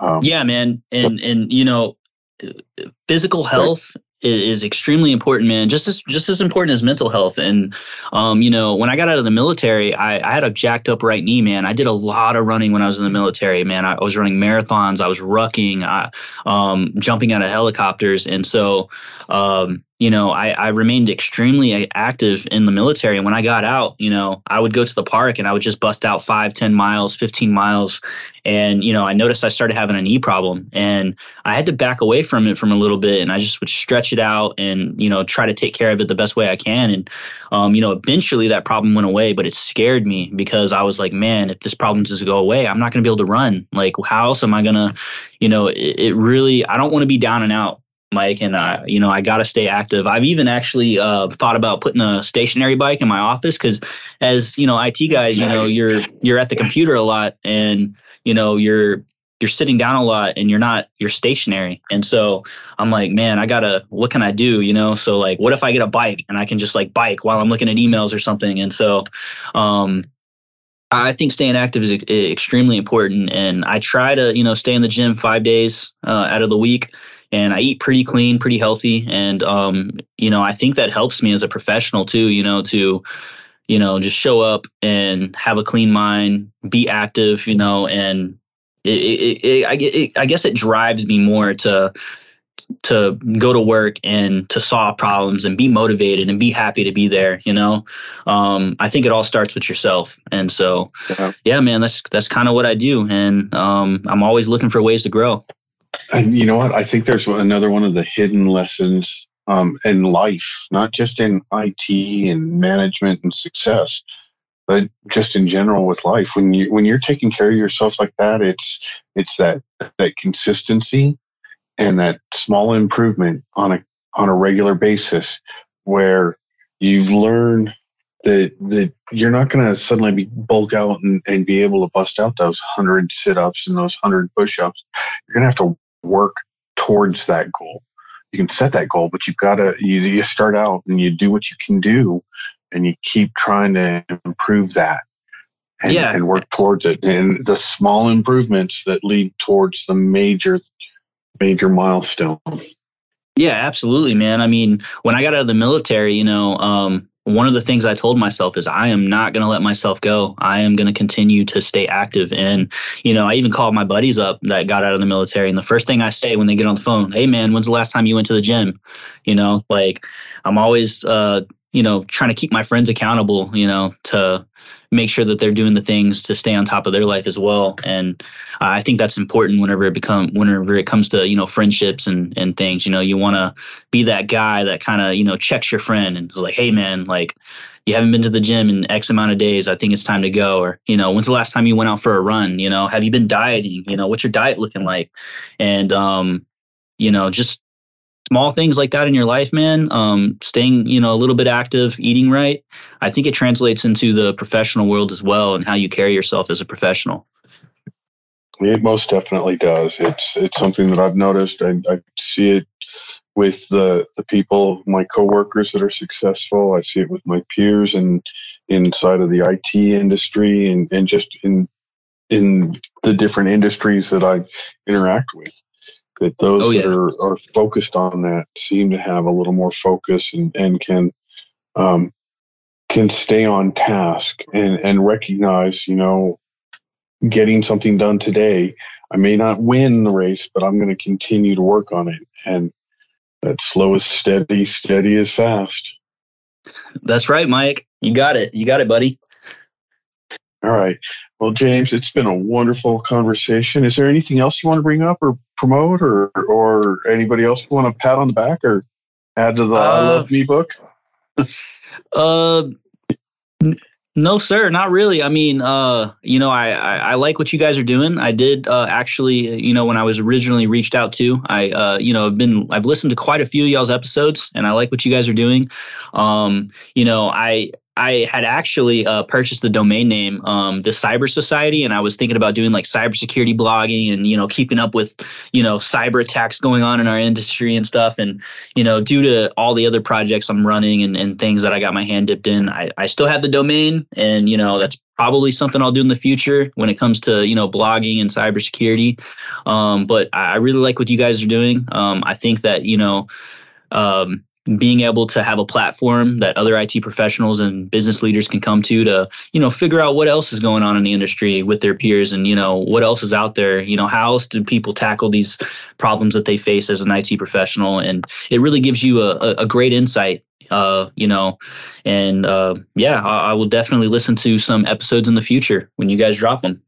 A: Um,
B: Yeah, man, and and you know, physical health i- is extremely important, man. Just as just as important as mental health. And um, you know, when I got out of the military, I, I had a jacked up right knee, man. I did a lot of running when I was in the military, man. I, was running marathons, I was rucking, I, um, jumping out of helicopters, and so um, you know, I, I remained extremely active in the military. And when I got out, you know, I would go to the park and I would just bust out five, 10 miles, 15 miles. And, you know, I noticed I started having a knee problem and I had to back away from it from a little bit. And I just would stretch it out and, you know, try to take care of it the best way I can. And, um, you know, eventually that problem went away, but it scared me because I was like, man, if this problem doesn't go away, I'm not going to be able to run. Like, how else am I going to, you know, it, it really, I don't want to be down and out. Mike, and I, you know, I got to stay active. I've even actually uh, thought about putting a stationary bike in my office because, as you know, IT guys, you know, you're you're at the computer a lot, and you know, you're you're sitting down a lot, and you're not you're stationary. And so I'm like, man, I gotta. What can I do? You know, so like, what if I get a bike and I can just like bike while I'm looking at emails or something? And so, um, I think staying active is extremely important, and I try to, you know, stay in the gym five days uh, out of the week and I eat pretty clean, pretty healthy, and um, you know, I think that helps me as a professional too. You know, to you know, just show up and have a clean mind, be active. You know, and it, it, it, I, I guess it drives me more to to go to work and to solve problems and be motivated and be happy to be there you know um, i think it all starts with yourself and so
A: Yeah.
B: yeah man that's that's kind of what i do and um, i'm always looking for ways to grow
A: And you know what? I think there's another one of the hidden lessons um, in life, not just in IT and management and success, but just in general with life. When you when you're taking care of yourself like that, it's it's that that consistency and that small improvement on a on a regular basis, where you learn that that you're not going to suddenly be bulk out and, and be able to bust out those hundred sit ups and those hundred push ups. You're going to have to work towards that goal. You can set that goal, but you've got to you, you start out and you do what you can do, and you keep trying to improve that, and,
B: Yeah.
A: and work towards it. And the small improvements that lead towards the major major milestone.
B: Yeah, absolutely, man. I mean, when I got out of the military, you know, um, one of the things I told myself is I am not going to let myself go. I am going to continue to stay active. And, you know, I even called my buddies up that got out of the military. And the first thing I say when they get on the phone, hey, man, when's the last time you went to the gym? You know, like I'm always, uh, you know, trying to keep my friends accountable, you know, to make sure that they're doing the things to stay on top of their life as well. And I think that's important whenever it become whenever it comes to you know friendships and and things. You know, you want to be that guy that kind of you know checks your friend and is like, hey man, like you haven't been to the gym in X amount of days. I think it's time to go. Or you know, when's the last time you went out for a run? You know, have you been dieting? You know, what's your diet looking like? And um, you know, just small things like that in your life, man, um, staying, you know, a little bit active, eating right, I think it translates into the professional world as well and how you carry yourself as a professional.
A: It most definitely does. It's it's something that I've noticed. I, I see it with the the people, my coworkers that are successful. I see it with my peers and inside of the IT industry and, and just in in the different industries that I interact with that those oh, yeah. that are, are focused on that seem to have a little more focus and, and can um, can stay on task and, and recognize, you know, getting something done today. I may not win the race, but I'm going to continue to work on it. And that slow is steady, steady is fast.
B: That's right, Mike. You got it. You got it, buddy.
A: All right. Well, James, it's been a wonderful conversation. Is there anything else you want to bring up or promote or or anybody else want to pat on the back or add to the uh, I Love Me book?
B: uh no, sir, not really. I mean, uh, you know, I, I, I like what you guys are doing. I did uh, actually, you know, when I was originally reached out to, I, uh, you know, I've been, I've listened to quite a few y'all's episodes, and I like what you guys are doing. Um, you know, I, I had actually uh, purchased the domain name, um, the Cyber Society, and I was thinking about doing like cybersecurity blogging and you know keeping up with you know cyber attacks going on in our industry and stuff. And you know, due to all the other projects I'm running and, and things that I got my hand dipped in, I, I still have the domain, and you know that's probably something I'll do in the future when it comes to you know blogging and cybersecurity. Um, but I really like what you guys are doing. Um, I think that you know. Um, being able to have a platform that other IT professionals and business leaders can come to to you know figure out what else is going on in the industry with their peers and you know what else is out there. You know how else do people tackle these problems that they face as an IT professional? And it really gives you a, a great insight uh, you know and uh, yeah I, I will definitely listen to some episodes in the future when you guys drop them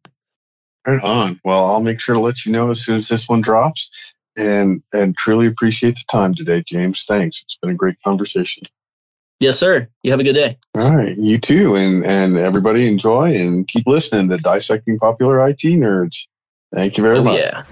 A: Right on. Well, I'll make sure to let you know as soon as this one drops and and truly appreciate the time today, James. Thanks. It's been a great conversation.
B: Yes, sir. You have a good day.
A: All right, you too, and and everybody enjoy and keep listening to dissecting popular IT nerds. Thank you very oh, much.
B: Yeah.